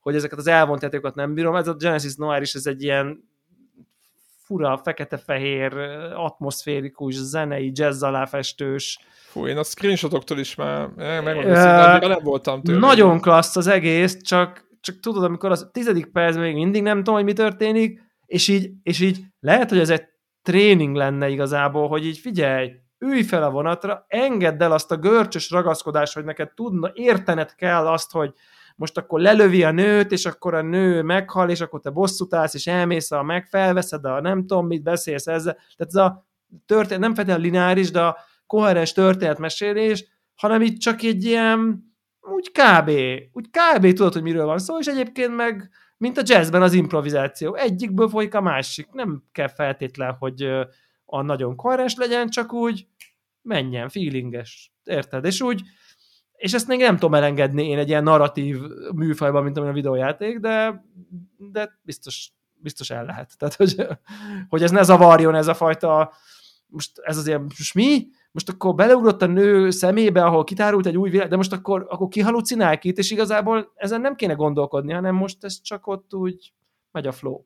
hogy ezeket az elvont játékokat nem bírom. Ez a Genesis Noir is, ez egy ilyen fura, fekete-fehér, atmoszférikus, zenei, jazz aláfestős,
Fú, én a screenshotoktól is már megmondom, annyira nem voltam tőle.
Nagyon klassz az egész, csak, csak tudod, amikor az tizedik percben még mindig nem tudom, hogy mi történik, és így, és így lehet, hogy ez egy tréning lenne igazából, hogy így figyelj, ülj fel a vonatra, engedd el azt a görcsös ragaszkodást, hogy neked tudna, értened kell azt, hogy most akkor lelövi a nőt, és akkor a nő meghal, és akkor te bosszút állsz, és elmész, a meg felveszed, a nem tudom mit, beszélsz ezzel. Tehát ez a történet, nem feltétlenül lineáris, de a koherens történetmesélés, hanem itt csak egy ilyen, úgy kb. Úgy kb. tudod, hogy miről van szó, és egyébként meg, mint a jazzben az improvizáció. Egyikből folyik a másik. Nem kell feltétlen, hogy a nagyon koherens legyen, csak úgy menjen, feelinges. Érted? És úgy, és ezt még nem tudom elengedni én egy ilyen narratív műfajban, mint amilyen a videójáték, de, de biztos, biztos el lehet. Tehát, hogy, hogy ez ne zavarjon ez a fajta, most ez az ilyen, most mi? Most akkor beleugrott a nő szemébe, ahol kitárult egy új világ, de most akkor, akkor kihalucinál ki itt, és igazából ezen nem kéne gondolkodni, hanem most ez csak ott úgy megy a flow.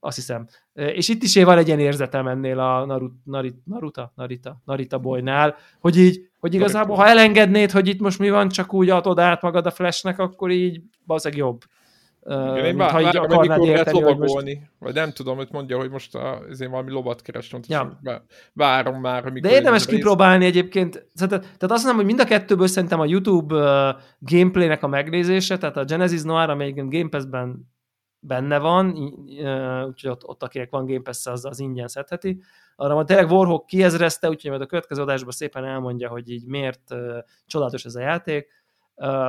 Azt hiszem. És itt is én van egy ilyen érzetem ennél a Naruto, Naruto, Naruto, Narita, Narita bolynál, hogy így, hogy igazából, ha elengednéd, hogy itt most mi van, csak úgy adod át magad a flashnek, akkor így valószínűleg jobb.
Igen, én
mint ha így akarnád érteni, hogy most-
lovagolni, vagy nem tudom, hogy mondja, hogy most a, ezért valami lovat kerestem,
Ja.
várom már, amikor...
De érdemes
a rész-
kipróbálni egyébként. Tehát, tehát azt mondom, hogy mind a kettőből szerintem a YouTube uh, gameplaynek a megnézése, tehát a Genesis Noir, amelyik Game Pass-ben benne van, uh, úgyhogy ott, ott akinek van Game Pass, az, az ingyen szedheti. Arra van tényleg Warhawk kiezrezte, úgyhogy majd a következő adásban szépen elmondja, hogy így miért uh, csodálatos ez a játék. Uh,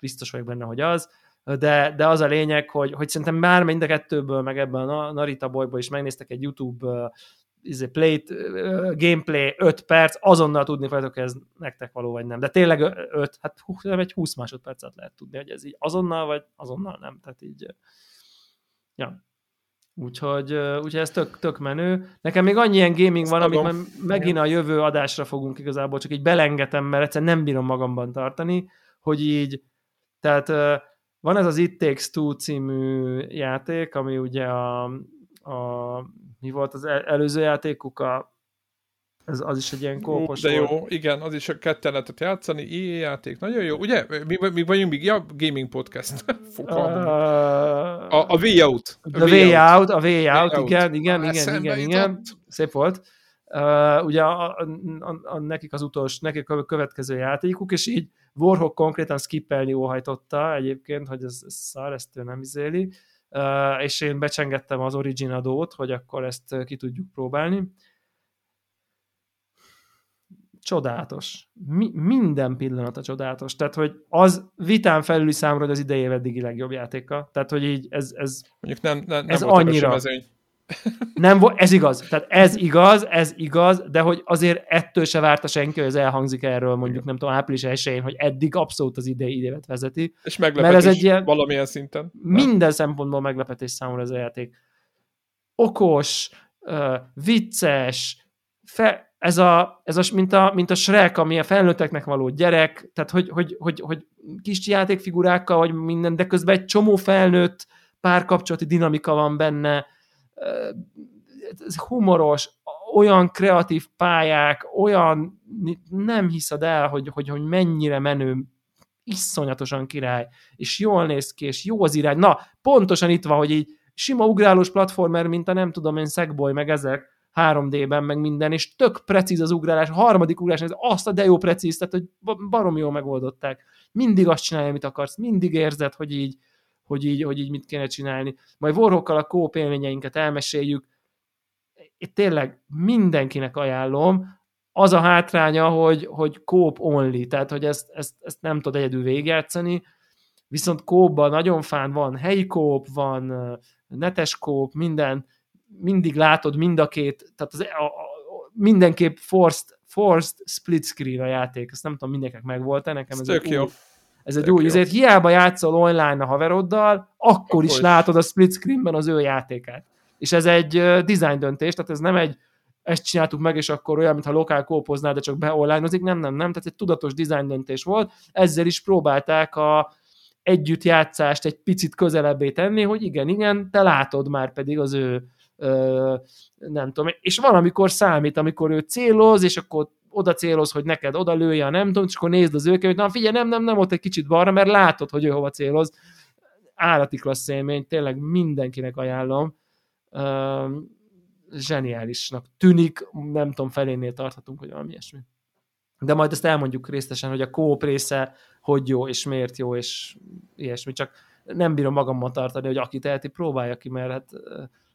biztos vagyok benne, hogy az. De, de az a lényeg, hogy, hogy szerintem már mind a kettőből, meg ebben a Narita Boyból is megnéztek egy YouTube uh, izé, play, gameplay 5 perc, azonnal tudni fogjátok, ez nektek való vagy nem. De tényleg 5, hát hú, nem egy 20 másodpercet lehet tudni, hogy ez így azonnal vagy azonnal nem. Tehát így, ja. Úgyhogy, úgyhogy ez tök, tök menő. Nekem még annyi ilyen gaming van, amit megint a jövő adásra fogunk igazából, csak így belengetem, mert egyszerűen nem bírom magamban tartani, hogy így, tehát van ez az It Takes Two című játék, ami ugye a, a mi volt az el- előző játékuk, a, ez, az is egy ilyen kópos
De
volt.
jó, igen, az is a ketten lehetett játszani, EA játék, nagyon jó. Ugye, mi, mi vagyunk még, ja, gaming podcast. <laughs> Fogalmam.
Uh,
a, a Way Out.
The Way Out, a Way Out,
Out.
igen, igen, igen, igen, igen, szép volt. Uh, ugye a, a, a, a, nekik az utolsó, nekik a következő játékuk, és így Warhawk konkrétan skippelni óhajtotta egyébként, hogy ez, ez szar, ezt ő nem izéli, uh, és én becsengettem az Origin adót, hogy akkor ezt ki tudjuk próbálni. Csodálatos. Mi, minden pillanata csodálatos. Tehát, hogy az vitán felüli számra, hogy az idejé eddigi legjobb játéka. Tehát, hogy így ez... ez
Mondjuk nem, nem, nem
ez
volt
annyira.
mezőny.
Nem, vo- ez igaz. Tehát ez igaz, ez igaz, de hogy azért ettől se várta senki, hogy ez elhangzik erről mondjuk, nem tudom, április 1 hogy eddig abszolút az idei idévet vezeti.
És meglepetés
Mert ez egy ilyen-
valamilyen szinten.
Minden szempontból meglepetés számomra ez a játék. Okos, vicces, fe, ez a, ez a, mint, a, mint a Shrek, ami a felnőtteknek való gyerek, tehát hogy, hogy, hogy, hogy kis játékfigurákkal, vagy minden, de közben egy csomó felnőtt párkapcsolati dinamika van benne, ez humoros, olyan kreatív pályák, olyan, nem hiszed el, hogy, hogy, hogy mennyire menő, iszonyatosan király, és jól néz ki, és jó az irány. Na, pontosan itt van, hogy így sima ugrálós platformer, mint a nem tudom én, Sackboy, meg ezek, 3D-ben, meg minden, és tök precíz az ugrálás, a harmadik ugrás, ez azt a de jó precíz, tehát hogy ba- barom jól megoldották. Mindig azt csinálja, amit akarsz, mindig érzed, hogy így, hogy így, hogy így mit kéne csinálni. Majd Warhawkkal a kóp élményeinket elmeséljük. Itt tényleg mindenkinek ajánlom, az a hátránya, hogy, hogy kóp only, tehát hogy ezt, ezt, ezt nem tudod egyedül végigjátszani, viszont kópban nagyon fán van helyi kóp, van netes kóp, minden, mindig látod mind a két, tehát az, a, a, mindenképp forced, forced split screen a játék, ezt nem tudom, mindenkinek megvolt-e, nekem
Ez
ez,
tök jó.
új, ez egy
Tök
új, ezért hiába játszol online a haveroddal, akkor,
Akkor
is.
is.
látod a split screenben az ő játékát. És ez egy design döntés, tehát ez nem egy ezt csináltuk meg, és akkor olyan, mintha lokál kópoznál, de csak beonlineozik, nem, nem, nem, tehát egy tudatos design döntés volt, ezzel is próbálták a együttjátszást egy picit közelebbé tenni, hogy igen, igen, te látod már pedig az ő ö, nem tudom, és van, amikor számít, amikor ő céloz, és akkor oda céloz, hogy neked oda lője, nem tudom, és akkor nézd az őket, hogy na figyelj, nem, nem, nem, ott egy kicsit balra, mert látod, hogy ő hova céloz. Állati klassz élmény, tényleg mindenkinek ajánlom. Ö, zseniálisnak tűnik, nem tudom, felénél tarthatunk, hogy valami ilyesmi. De majd ezt elmondjuk részletesen, hogy a kóp része hogy jó, és miért jó, és ilyesmi. Csak nem bírom magammal tartani, hogy aki teheti, próbálja ki, mert hát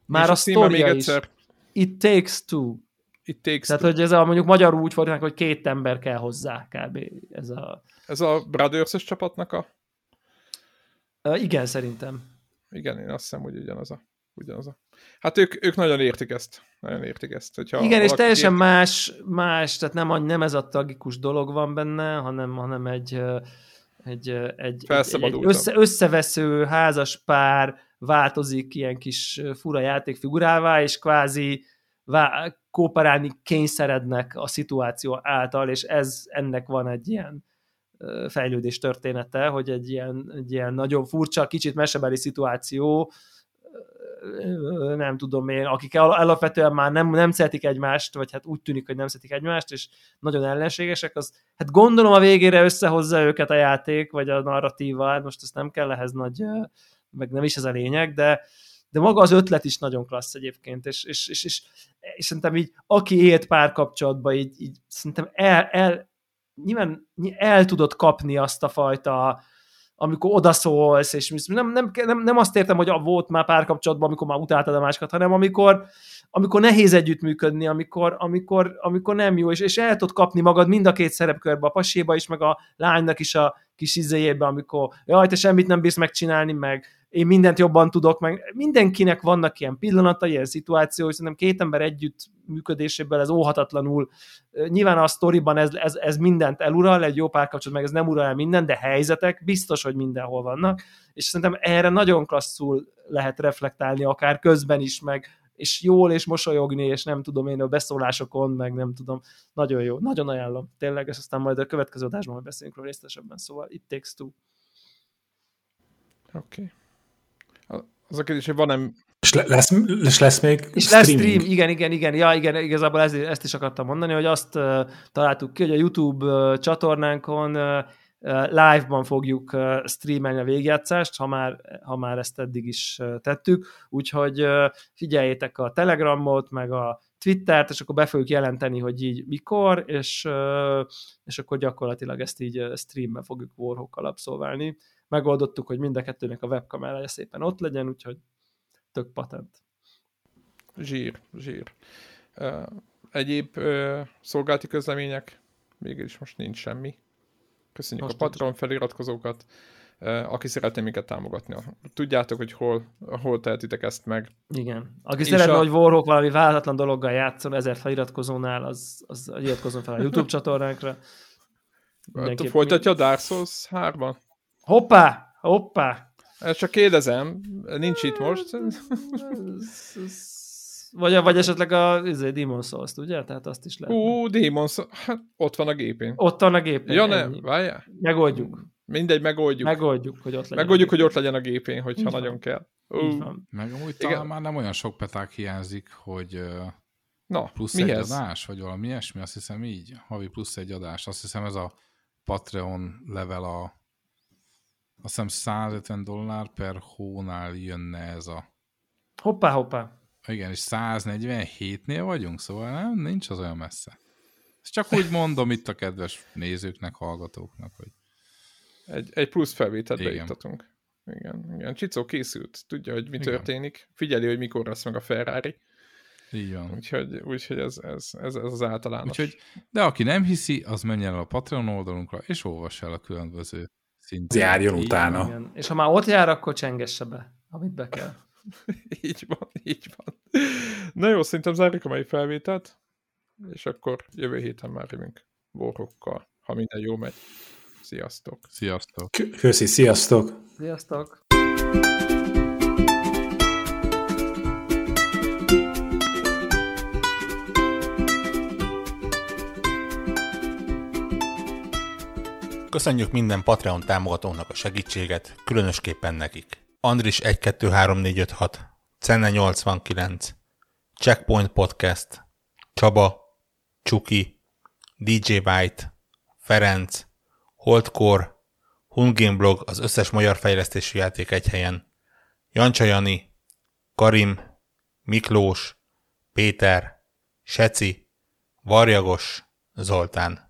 már
És
a
címe még
sztoria is.
egyszer.
It takes two.
It takes
Tehát,
two.
hogy ez a mondjuk magyarul úgy fordítják, hogy két ember kell hozzá, kb. Ez a...
Ez a brothers csapatnak a...
Ö, igen, szerintem.
Igen, én azt hiszem, hogy ugyanaz a... Ugyanaz a... Hát ők, ők nagyon értik ezt. Nagyon értik ezt. Hogyha
Igen, és teljesen
érti-
más, más, tehát nem, nem ez a tragikus dolog van benne, hanem, hanem egy, egy, egy, egy, össze, összevesző házas pár változik ilyen kis fura játékfigurává, és kvázi vá- kooperálni kényszerednek a szituáció által, és ez ennek van egy ilyen fejlődés története, hogy egy ilyen, egy ilyen nagyon furcsa, kicsit mesebeli szituáció, nem tudom én, akik al- alapvetően már nem, nem szeretik egymást, vagy hát úgy tűnik, hogy nem szeretik egymást, és nagyon ellenségesek, az, hát gondolom a végére összehozza őket a játék, vagy a narratíva, hát most ezt nem kell ehhez nagy, meg nem is ez a lényeg, de, de maga az ötlet is nagyon klassz egyébként, és, és, és, és, és szerintem így, aki élt párkapcsolatban, így, így szerintem el, el, nyilván el tudod kapni azt a fajta amikor odaszólsz, és nem, nem, nem, nem azt értem, hogy volt már párkapcsolatban, amikor már utáltad a másikat, hanem amikor, amikor nehéz együttműködni, amikor, amikor, amikor nem jó, és, és el tudod kapni magad mind a két szerepkörbe, a paséba is, meg a lánynak is a kis izéjébe, amikor jaj, te semmit nem bírsz megcsinálni, meg én mindent jobban tudok, meg mindenkinek vannak ilyen pillanatai, ilyen szituációi, szerintem két ember együtt működéséből ez óhatatlanul, nyilván a sztoriban ez, ez, ez mindent elural, egy jó párkapcsolat, meg ez nem ural el mindent, de helyzetek biztos, hogy mindenhol vannak, és szerintem erre nagyon klasszul lehet reflektálni, akár közben is, meg és jól, és mosolyogni, és nem tudom én a beszólásokon, meg nem tudom, nagyon jó, nagyon ajánlom, tényleg, és aztán majd a következő adásban beszélünk róla részletesebben, szóval It Takes Two.
Oké. Okay. Az a kérdés, hogy van-e...
És le- lesz, és lesz még
És lesz stream, igen, igen, igen, ja, igen, igazából ez, ezt is akartam mondani, hogy azt uh, találtuk ki, hogy a YouTube uh, csatornánkon uh, live-ban fogjuk uh, streamelni a végjátszást, ha már, ha már ezt eddig is uh, tettük, úgyhogy uh, figyeljétek a Telegramot, meg a Twittert, és akkor be fogjuk jelenteni, hogy így mikor, és, és akkor gyakorlatilag ezt így streamben fogjuk Warhawkkal abszolválni. Megoldottuk, hogy mind a kettőnek a webkamerája szépen ott legyen, úgyhogy tök patent.
Zsír, zsír. Egyéb szolgálati közlemények? Mégis most nincs semmi. Köszönjük most a Patreon feliratkozókat aki szeretné minket támogatni. Tudjátok, hogy hol, hol tehetitek ezt meg.
Igen. Aki És szeretne, a... hogy Warhawk valami váltatlan dologgal játszon ezer feliratkozónál, az, az iratkozzon fel a <laughs> YouTube csatornánkra.
Mindenképp... Folytatja a Dark Souls 3-ban?
Hoppá! Hoppá!
Csak kérdezem, nincs itt most.
Vagy, vagy esetleg a izé, Demon souls ugye? Tehát azt is lehet.
Ú, Demon Souls, hát ott van a gépén.
Ott van a gépén.
Ja nem, várjál.
Megoldjuk.
Mindegy, megoldjuk.
Megoldjuk, hogy ott legyen.
Megoldjuk, hogy ott legyen a gépén, hogyha Így nagyon van. kell.
Uh. Meg amúgy Igen. talán már nem olyan sok peták hiányzik, hogy Na, plusz mihez? egy adás, vagy valami ilyesmi, azt hiszem így, havi plusz egy adás. Azt hiszem ez a Patreon level a azt hiszem 150 dollár per hónál jönne ez a...
Hoppá, hoppá.
Igen, és 147-nél vagyunk, szóval nem, nincs az olyan messze. Ezt csak úgy mondom itt a kedves nézőknek, hallgatóknak, hogy
egy, egy plusz felvételt igen. beiktatunk. Igen, igen. Csicó készült, tudja, hogy mi igen. történik, figyeli, hogy mikor lesz meg a Ferrari.
Így van.
Úgyhogy, úgyhogy ez, ez, ez, ez az általános. Úgyhogy,
de aki nem hiszi, az menjen el a Patreon oldalunkra, és olvassa el a különböző
szintén. Járjon így utána.
Igen. És ha már ott jár, akkor csengesse be, amit be kell. <laughs>
így van, így van. Na jó, szerintem zárjuk a mai felvételt, és akkor jövő héten már jövünk borrokkal, ha minden jó megy. Sziasztok!
Sziasztok!
Köszi, sziasztok!
Sziasztok!
Köszönjük minden Patreon támogatónak a segítséget, különösképpen nekik. Andris 123456, Cenne 89, Checkpoint Podcast, Csaba, Csuki, DJ White, Ferenc, Holdcore, Hungame Blog az összes magyar fejlesztési játék egy helyen, Jancsa Jani, Karim, Miklós, Péter, Seci, Varjagos, Zoltán.